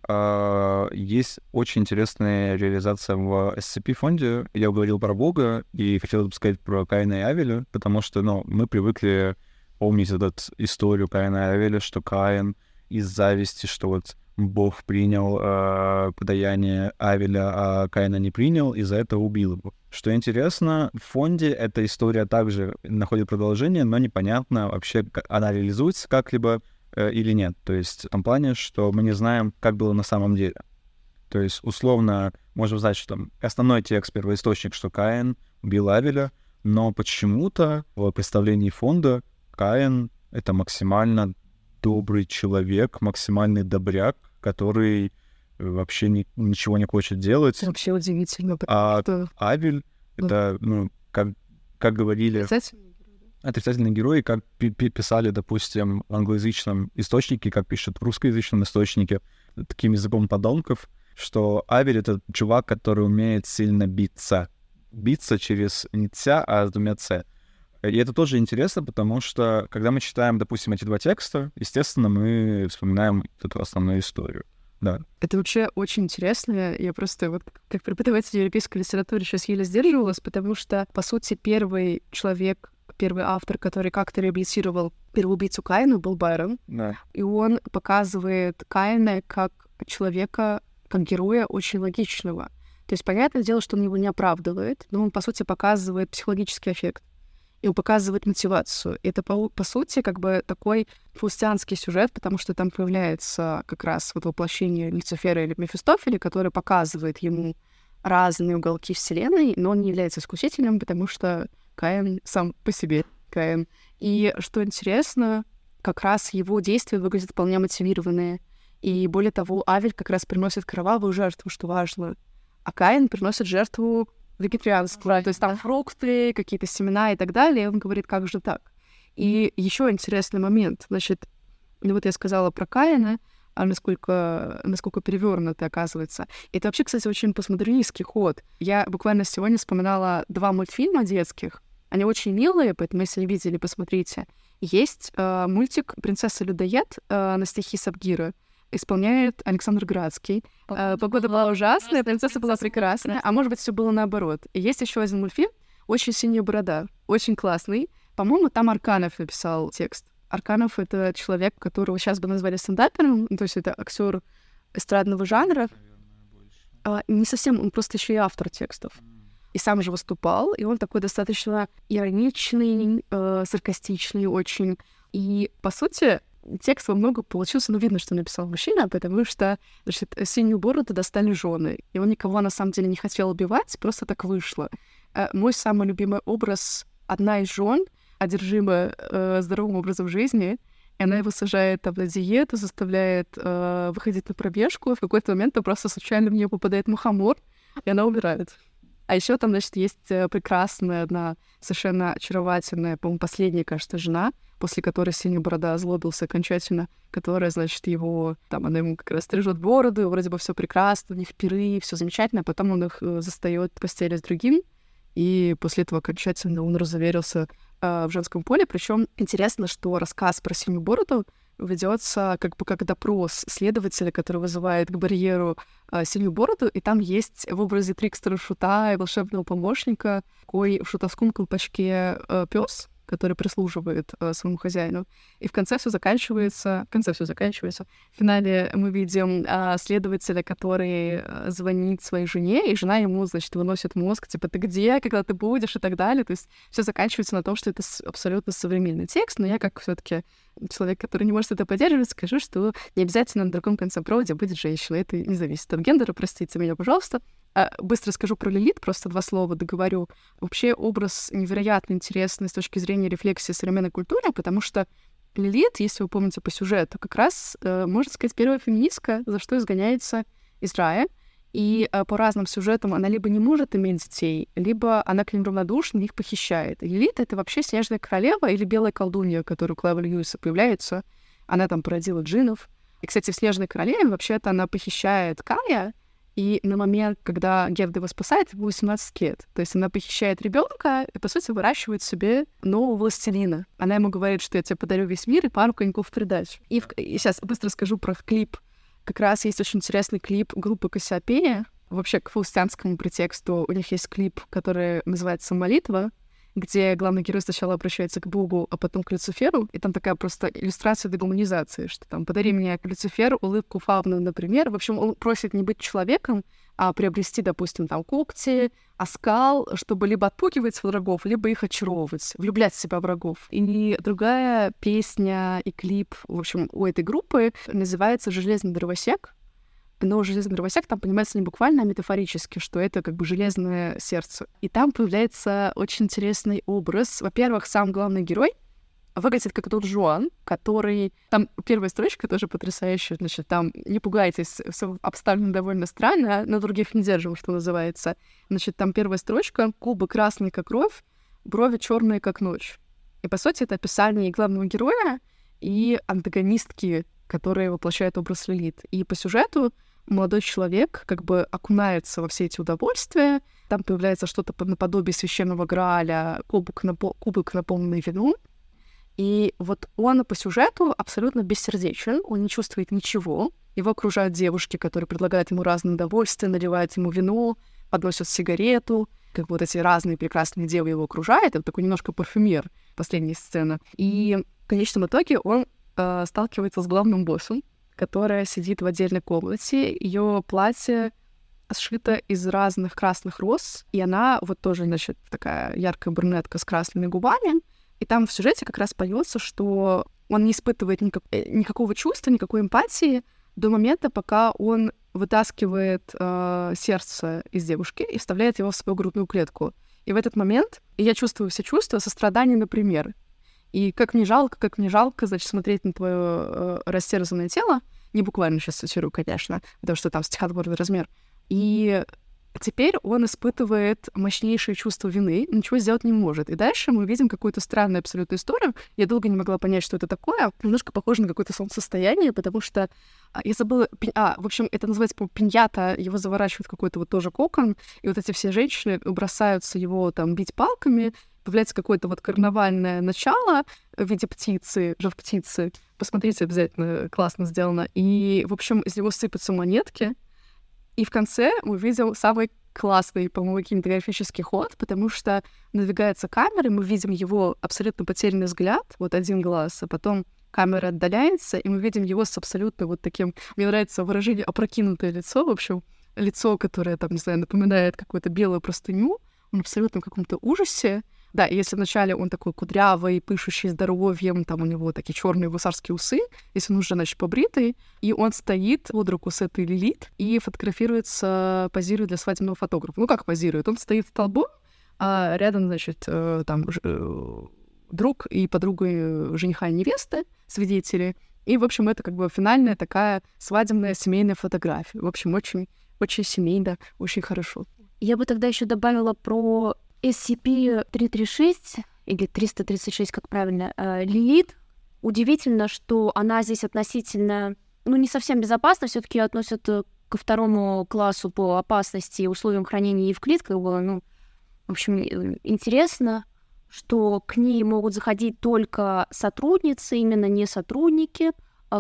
э, есть очень интересная реализация в SCP-фонде. Я говорил про Бога и хотел бы сказать про Каина и Авеля, потому что, ну, мы привыкли помнить эту историю Каина и Авеля, что Каин из зависти, что вот Бог принял э, подаяние Авеля, а Каина не принял, и за это убил его. Что интересно, в фонде эта история также находит продолжение, но непонятно вообще, она реализуется как-либо э, или нет. То есть в том плане, что мы не знаем, как было на самом деле. То есть, условно, можем знать, что там основной текст, первоисточник, что Каин убил Авеля, но почему-то в представлении фонда Каин — это максимально добрый человек, максимальный добряк, который вообще ни, ничего не хочет делать. Вообще удивительно. А что... Авель — это, ну, как, как говорили... Отрицательный герой, как писали, допустим, в англоязычном источнике, как пишут в русскоязычном источнике, таким языком подонков, что Авель — это чувак, который умеет сильно биться. Биться через не «ца», а с двумя «ц». И это тоже интересно, потому что, когда мы читаем, допустим, эти два текста, естественно, мы вспоминаем эту основную историю. Да. Это вообще очень интересно. Я просто вот как преподаватель европейской литературы сейчас еле сдерживалась, потому что, по сути, первый человек, первый автор, который как-то реабилитировал первоубийцу Каина, был Байрон. Да. И он показывает Каина как человека, как героя очень логичного. То есть, понятное дело, что он его не оправдывает, но он, по сути, показывает психологический эффект и показывает мотивацию. Это, по, по сути, как бы такой фаустианский сюжет, потому что там появляется как раз вот воплощение Люцифера или Мефистофеля, который показывает ему разные уголки Вселенной, но он не является исключительным, потому что Каин сам по себе Каин. И что интересно, как раз его действия выглядят вполне мотивированные. И более того, Авель как раз приносит кровавую жертву, что важно. А Каин приносит жертву вегетарианство, то есть там фрукты, какие-то семена и так далее. И он говорит, как же так? И еще интересный момент. Значит, ну вот я сказала про Каина, а насколько, насколько перевернуто оказывается. Это вообще, кстати, очень постмодернистский ход. Я буквально сегодня вспоминала два мультфильма детских. Они очень милые, поэтому, если не видели, посмотрите. Есть э, мультик «Принцесса Людоед» э, на стихи Сабгира исполняет Александр Градский. Погода, Погода была ужасная, принцесса была прекрасная, а может быть, все было наоборот. И есть еще один мультфильм «Очень синяя борода», очень классный. По-моему, там Арканов написал текст. Арканов — это человек, которого сейчас бы назвали стендапером, то есть это актер эстрадного жанра. А, не совсем, он просто еще и автор текстов. И сам же выступал, и он такой достаточно ироничный, э, саркастичный очень. И, по сути, текст во многом получился, ну, видно, что написал мужчина, потому что, значит, синюю бороду достали жены, и он никого на самом деле не хотел убивать, просто так вышло. Э, мой самый любимый образ — одна из жен, одержимая э, здоровым образом жизни, и она его сажает там на диету, заставляет э, выходить на пробежку, и в какой-то момент просто случайно в нее попадает мухомор, и она умирает. А еще там, значит, есть э, прекрасная одна совершенно очаровательная, по-моему, последняя, кажется, жена, после которой Синяя Борода озлобился окончательно, которая, значит, его, там, она ему как раз стрижет бороду, вроде бы все прекрасно, у них пиры, все замечательно, а потом он их э, застает в постели с другим, и после этого окончательно он разуверился э, в женском поле. Причем интересно, что рассказ про Синюю Бороду ведется как бы как допрос следователя, который вызывает к барьеру э, синюю бороду, и там есть в образе Трикстера Шута и волшебного помощника такой в шутовском колпачке э, пес, который прислуживает э, своему хозяину. И в конце все заканчивается, в конце все заканчивается. В финале мы видим э, следователя, который э, звонит своей жене, и жена ему, значит, выносит мозг, типа, ты где, когда ты будешь, и так далее. То есть все заканчивается на том, что это абсолютно современный текст, но я как все таки человек, который не может это поддерживать, скажу, что не обязательно на другом конце провода будет женщина. Это не зависит от гендера, простите меня, пожалуйста. А, быстро скажу про Лилит, просто два слова договорю. Вообще образ невероятно интересный с точки зрения рефлексии современной культуры, потому что Лилит, если вы помните по сюжету, как раз, э, можно сказать, первая феминистка, за что изгоняется из рая. И э, по разным сюжетам она либо не может иметь детей, либо она к ним равнодушна, их похищает. Лилит — это вообще снежная королева или белая колдунья, которая у Клэва Льюиса появляется. Она там породила джинов. И, кстати, в «Снежной королеве» вообще-то она похищает Кая, и на момент, когда Герда его спасает, ему 18 лет. То есть она похищает ребенка и, по сути, выращивает себе нового властелина. Она ему говорит, что я тебе подарю весь мир и пару коньков в придачу. И, в... и сейчас быстро скажу про клип. Как раз есть очень интересный клип группы Кассиопея. Вообще, к фаустианскому претексту у них есть клип, который называется «Молитва». Где главный герой сначала обращается к Богу, а потом к Люциферу, и там такая просто иллюстрация дегуманизации, что там «подари мне, Люцифер, улыбку фауны», например. В общем, он просит не быть человеком, а приобрести, допустим, там когти, оскал, чтобы либо отпугивать врагов, либо их очаровывать, влюблять в себя врагов. И другая песня и клип, в общем, у этой группы называется «Железный дровосек», но железный дровосек там понимается не буквально, а метафорически, что это как бы железное сердце. И там появляется очень интересный образ. Во-первых, сам главный герой выглядит как тот Жуан, который... Там первая строчка тоже потрясающая, значит, там, не пугайтесь, все обставлено довольно странно, на других не держим, что называется. Значит, там первая строчка, губы красные, как кровь, брови черные, как ночь. И, по сути, это описание главного героя и антагонистки, которая воплощает образ Лилит. И по сюжету молодой человек как бы окунается во все эти удовольствия, там появляется что-то наподобие священного Грааля, кубок, напо- кубок наполненный вином, и вот он по сюжету абсолютно бессердечен, он не чувствует ничего. Его окружают девушки, которые предлагают ему разные удовольствия, наливают ему вино, подносят сигарету. Как вот эти разные прекрасные девы его окружают. Это такой немножко парфюмер, последняя сцена. И в конечном итоге он э, сталкивается с главным боссом, которая сидит в отдельной комнате. Ее платье сшито из разных красных роз, и она вот тоже, значит, такая яркая брюнетка с красными губами. И там в сюжете как раз поется, что он не испытывает никак, э, никакого чувства, никакой эмпатии до момента, пока он вытаскивает э, сердце из девушки и вставляет его в свою грудную клетку. И в этот момент я чувствую все чувства сострадания, например. И как мне жалко, как мне жалко, значит, смотреть на твое э, растерзанное тело. Не буквально сейчас цитирую, конечно, потому что там стихотворный размер. И теперь он испытывает мощнейшее чувство вины, ничего сделать не может. И дальше мы видим какую-то странную абсолютную историю. Я долго не могла понять, что это такое. Немножко похоже на какое-то солнцестояние, потому что а, я забыла... А, в общем, это называется, по пиньята, его заворачивают какой-то вот тоже кокон, и вот эти все женщины бросаются его там бить палками, появляется какое-то вот карнавальное начало в виде птицы, жив птицы. Посмотрите обязательно, классно сделано. И, в общем, из него сыпятся монетки. И в конце мы видим самый классный, по-моему, кинематографический ход, потому что надвигается камера, и мы видим его абсолютно потерянный взгляд, вот один глаз, а потом камера отдаляется, и мы видим его с абсолютно вот таким... Мне нравится выражение «опрокинутое лицо», в общем, лицо, которое, там, не знаю, напоминает какую-то белую простыню, он абсолютно в каком-то ужасе, да, если вначале он такой кудрявый, пышущий здоровьем, там у него такие черные гусарские усы, если он уже, значит, побритый, и он стоит под руку с этой Лилит и фотографируется, позирует для свадебного фотографа. Ну, как позирует? Он стоит столбом, а рядом, значит, э, там э, друг и подруга э, жениха и невесты, свидетели. И, в общем, это как бы финальная такая свадебная семейная фотография. В общем, очень, очень семейно, очень хорошо. Я бы тогда еще добавила про SCP-336, или 336, как правильно, э, Лилит, удивительно, что она здесь относительно, ну, не совсем безопасна, все таки относят э, ко второму классу по опасности и условиям хранения Евклид, как бы, ну, в общем, э, интересно, что к ней могут заходить только сотрудницы, именно не сотрудники.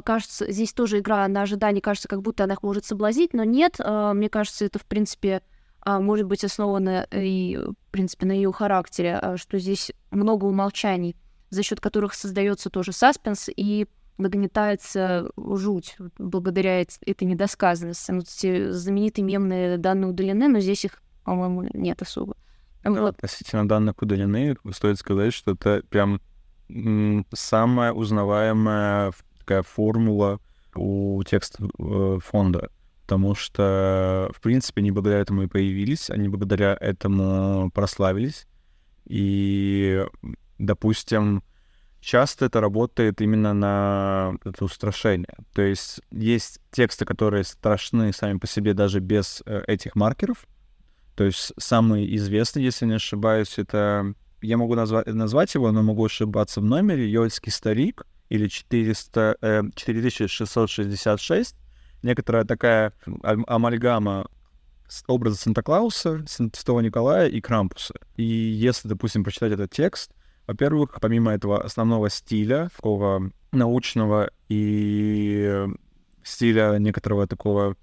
Кажется, здесь тоже игра на ожидание, кажется, как будто она их может соблазнить, но нет, мне кажется, это, в принципе, может быть основана и, в принципе, на ее характере, а, что здесь много умолчаний, за счет которых создается тоже саспенс и нагнетается жуть благодаря этой недосказанности. Вот эти знаменитые мемные данные удалены, но здесь их, по-моему, нет особо. Ну, вот. Относительно данных удалены, стоит сказать, что это прям самая узнаваемая такая формула у текста э, фонда потому что, в принципе, они благодаря этому и появились, они благодаря этому прославились. И, допустим, часто это работает именно на это устрашение. То есть есть тексты, которые страшны сами по себе даже без э, этих маркеров. То есть самый известный, если не ошибаюсь, это... Я могу назвать, назвать его, но могу ошибаться в номере. Йольский старик или 400, э, 4666 некоторая такая амальгама образа Санта-Клауса, Святого Николая и Крампуса. И если, допустим, прочитать этот текст, во-первых, помимо этого основного стиля, такого научного и стиля некоторого такого э,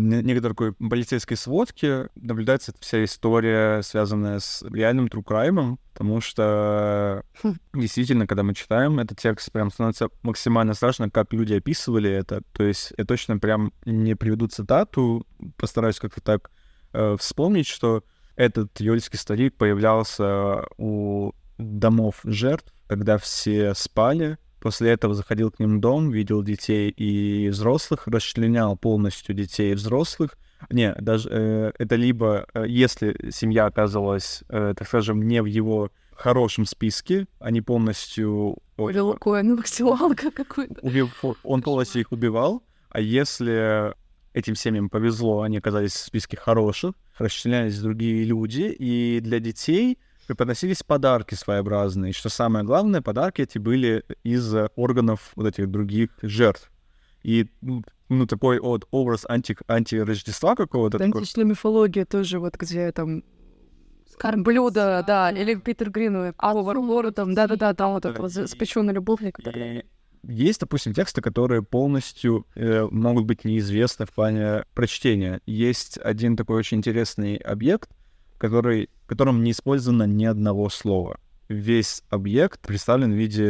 некоторой такой полицейской сводки наблюдается вся история, связанная с реальным true crime, потому что хм. действительно, когда мы читаем этот текст, прям становится максимально страшно, как люди описывали это. То есть я точно прям не приведу цитату, постараюсь как-то так э, вспомнить, что этот юльский старик появлялся у домов жертв, когда все спали, После этого заходил к ним в дом, видел детей и взрослых, расчленял полностью детей и взрослых. Не, даже э, это либо, э, если семья оказывалась, э, так скажем, не в его хорошем списке, они полностью... Убил ну, максималка какой-то. Убил, он полностью их убивал, а если этим семьям повезло, они оказались в списке хороших, расчленялись другие люди, и для детей преподносились подарки своеобразные. Что самое главное, подарки эти были из органов вот этих других жертв. И ну, ну такой вот образ анти, анти-Рождества какого-то. Античная такой... мифология тоже, вот где там Скарб блюдо, да, или Питер Грин, повар Лору, там, да-да-да, там вот это вот спечённый любовник. Который... Есть, допустим, тексты, которые полностью э, могут быть неизвестны в плане прочтения. Есть один такой очень интересный объект, который, в котором не использовано ни одного слова. Весь объект представлен в виде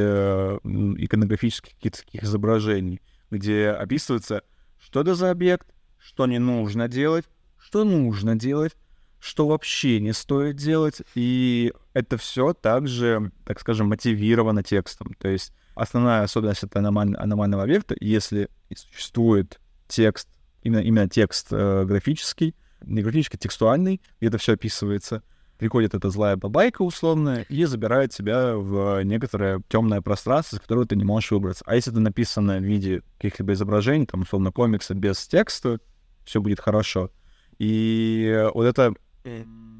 иконографических каких-то таких изображений, где описывается, что это за объект, что не нужно делать, что нужно делать, что вообще не стоит делать, и это все также, так скажем, мотивировано текстом. То есть основная особенность этого аномального объекта, если существует текст, именно, именно текст э, графический, не графически текстуальный, где это все описывается. Приходит эта злая бабайка условная и забирает тебя в некоторое темное пространство, из которого ты не можешь выбраться. А если это написано в виде каких-либо изображений, там, условно, комикса без текста, все будет хорошо. И вот это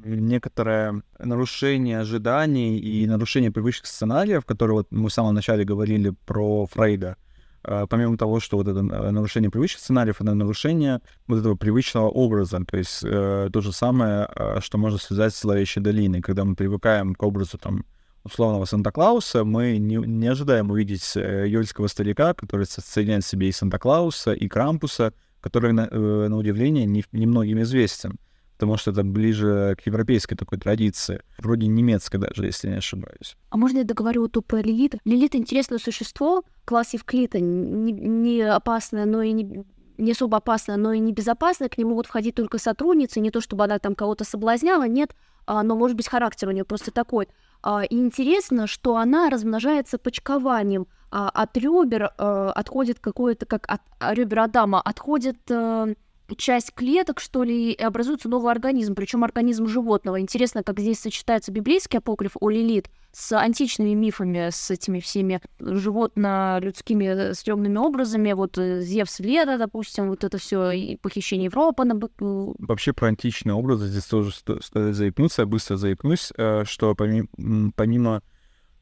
некоторое нарушение ожиданий и нарушение привычных сценариев, которые вот мы в самом начале говорили про Фрейда, помимо того, что вот это э, нарушение привычных сценариев, это нарушение вот этого привычного образа, то есть э, то же самое, а, что можно связать с «Зловещей долиной», когда мы привыкаем к образу там условного Санта-Клауса, мы не, не ожидаем увидеть э, ёльского старика, который соединяет в себе и Санта-Клауса, и Крампуса, который, на, э, на удивление, немногим не известен потому что это ближе к европейской такой традиции, вроде немецкой даже, если не ошибаюсь. А можно я договорю вот про Лилит? Лилит — интересное существо, класс Евклида, не, не опасное, но и не не особо опасное, но и небезопасное, к нему могут входить только сотрудницы, не то чтобы она там кого-то соблазняла, нет, а, но, может быть, характер у нее просто такой. А, и интересно, что она размножается почкованием. А, от ребер а, отходит какое-то, как от ребер Адама, отходит а, часть клеток, что ли, и образуется новый организм, причем организм животного. Интересно, как здесь сочетается библейский апокриф о Лилит с античными мифами, с этими всеми животно-людскими э, стрёмными образами. Вот э, Зевс Лера, допустим, вот это все и похищение Европы. На... Вообще про античные образы здесь тоже стоит заикнуться, я быстро заикнусь, э, что помимо, помимо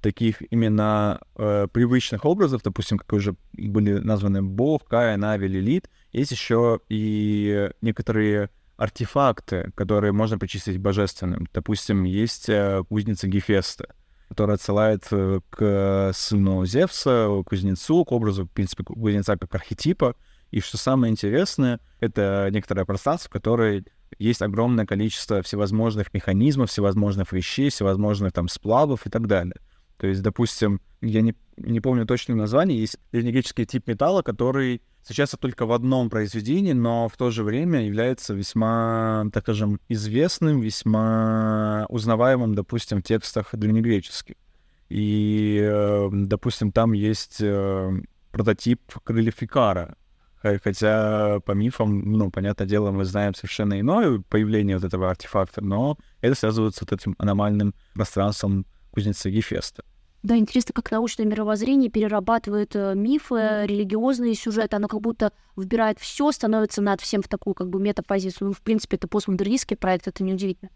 таких именно э, привычных образов, допустим, как уже были названы Бог, Кая, Нави, Лилит, есть еще и некоторые артефакты, которые можно причислить к божественным. Допустим, есть э, кузница Гефеста, которая отсылает э, к сыну Зевса, кузнецу, к образу, в принципе, кузнеца как архетипа. И что самое интересное, это некоторое пространство, в которое есть огромное количество всевозможных механизмов, всевозможных вещей, всевозможных там сплавов и так далее. То есть, допустим, я не, не помню точное название, есть древнегреческий тип металла, который встречается только в одном произведении, но в то же время является весьма, так скажем, известным, весьма узнаваемым, допустим, в текстах древнегреческих. И, э, допустим, там есть э, прототип крыльев Икара, хотя по мифам, ну, понятное дело, мы знаем совершенно иное появление вот этого артефакта, но это связывается с вот этим аномальным пространством кузнеца Гефеста. Да, интересно, как научное мировоззрение перерабатывает э, мифы, mm. религиозные сюжеты. Оно как будто выбирает все, становится над всем в такую как бы метапозицию. Ну, в принципе, это постмодернистский проект, это неудивительно.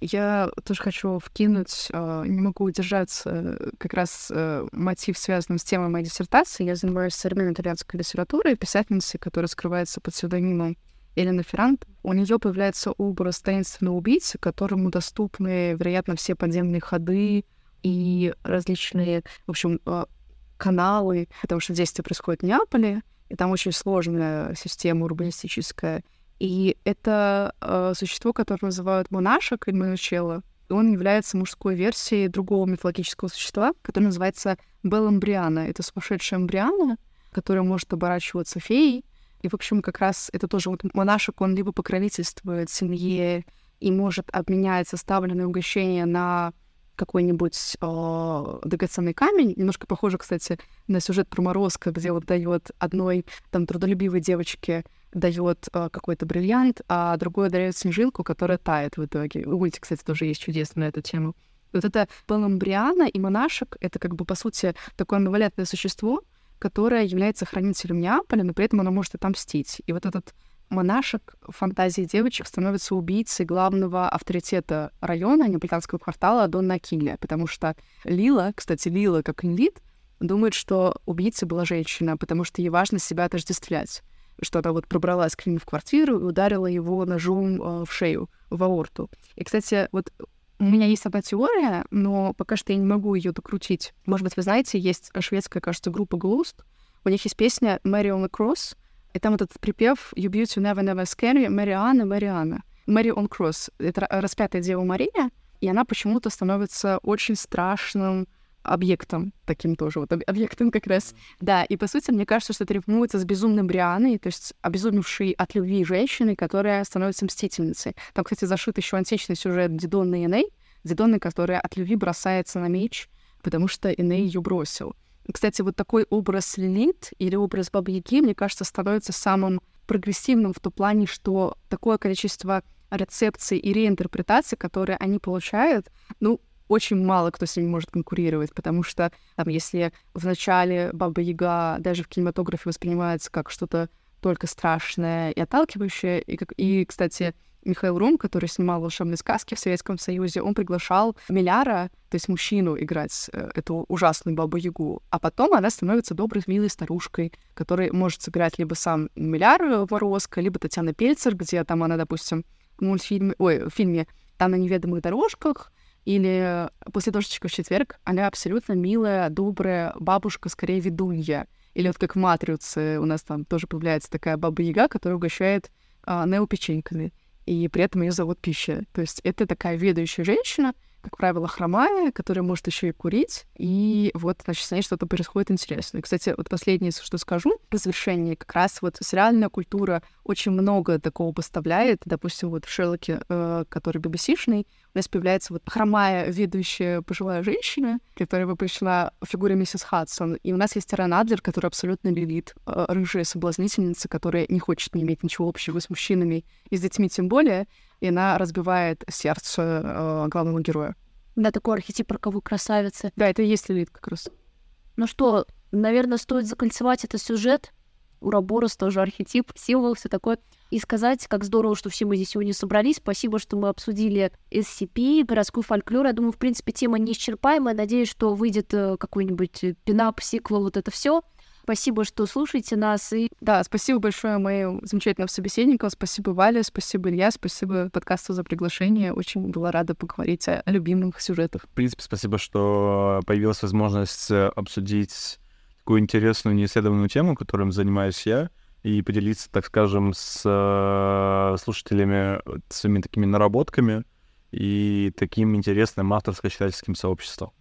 Я тоже хочу вкинуть, э, не могу удержаться, э, как раз э, мотив, связанный с темой моей диссертации. Я занимаюсь современной итальянской литературой, писательницей, которая скрывается под псевдонимом Елена Феррант. У нее появляется образ таинственного убийцы, которому доступны, вероятно, все подземные ходы, и различные, в общем, а, каналы, потому что действие происходит в Неаполе, и там очень сложная система урбанистическая. И это э, существо, которое называют монашек или монучелло, он является мужской версией другого мифологического существа, которое называется Белламбриана. Это сумасшедшая эмбриана, которая может оборачиваться феей. И, в общем, как раз это тоже вот монашек, он либо покровительствует семье и может обменять составленное угощение на какой-нибудь э, драгоценный камень. Немножко похоже, кстати, на сюжет про Морозко, где вот дает одной там трудолюбивой девочке дает э, какой-то бриллиант, а другой дает снежинку, которая тает в итоге. У мультик, кстати, тоже есть чудесно на эту тему. Вот это Паламбриана и монашек — это как бы, по сути, такое амбивалентное существо, которое является хранителем Неаполя, но при этом оно может отомстить. И вот этот монашек в фантазии девочек становится убийцей главного авторитета района неаполитанского квартала Донна Акилия, потому что Лила, кстати, Лила как Лилит, думает, что убийцей была женщина, потому что ей важно себя отождествлять что она вот пробралась к нему в квартиру и ударила его ножом э, в шею, в аорту. И, кстати, вот у меня есть одна теория, но пока что я не могу ее докрутить. Может быть, вы знаете, есть шведская, кажется, группа Ghost. У них есть песня «Mary on the Cross», и там этот припев «You beauty never never scary, Мариана, Мариана». Mary on Cross — это распятая Дева Мария, и она почему-то становится очень страшным объектом таким тоже, вот объектом как раз. Да, и по сути, мне кажется, что это рифмуется с безумным Брианой, то есть обезумевшей от любви женщины, которая становится мстительницей. Там, кстати, зашит еще античный сюжет Дидонны и Эней, Дидонны, которая от любви бросается на меч, потому что Эней ее бросил. Кстати, вот такой образ Лилит или образ Бабы Яги, мне кажется, становится самым прогрессивным в том плане, что такое количество рецепций и реинтерпретаций, которые они получают, ну, очень мало кто с ними может конкурировать, потому что там, если в начале Баба Яга даже в кинематографе воспринимается как что-то только страшное и отталкивающее, и, как, и кстати, Михаил Рум, который снимал «Волшебные сказки» в Советском Союзе, он приглашал Миляра, то есть мужчину, играть э, эту ужасную Бабу-Ягу, а потом она становится доброй, милой старушкой, которой может сыграть либо сам Миляр Морозко, либо Татьяна Пельцер, где там она, допустим, в мультфильме, ой, в фильме «Там на неведомых дорожках», или после дождичка в четверг она абсолютно милая, добрая бабушка, скорее ведунья. Или вот как в «Матрице» у нас там тоже появляется такая баба-яга, которая угощает а, нео печеньками. И при этом ее зовут Пища. То есть это такая ведающая женщина, как правило, хромая, которая может еще и курить. И вот, значит, с ней что-то происходит интересное. Кстати, вот последнее, что скажу, в завершении, как раз вот сериальная культура очень много такого поставляет. Допустим, вот в Шерлоке, э, который BBC-шный, у нас появляется вот хромая, ведущая пожилая женщина, которая воплощена в фигуре миссис Хадсон. И у нас есть Рен Адлер, который абсолютно лилит, э, рыжая соблазнительница, которая не хочет не иметь ничего общего с мужчинами и с детьми тем более и она разбивает сердце э, главного героя. Да, такой архетип роковой красавицы. Да, это и есть Лилит как раз. Ну что, наверное, стоит закольцевать этот сюжет. Ураборос тоже архетип, символ, все такое. И сказать, как здорово, что все мы здесь сегодня собрались. Спасибо, что мы обсудили SCP, городской фольклор. Я думаю, в принципе, тема неисчерпаемая. Надеюсь, что выйдет э, какой-нибудь пинап, сиквел, вот это все. Спасибо, что слушаете нас. И... Да, спасибо большое моим замечательным собеседникам. Спасибо, Валя, спасибо, Илья, спасибо подкасту за приглашение. Очень была рада поговорить о любимых сюжетах. В принципе, спасибо, что появилась возможность э, обсудить такую интересную, неисследованную тему, которым занимаюсь я, и поделиться, так скажем, с э, слушателями своими такими наработками и таким интересным авторско-читательским сообществом.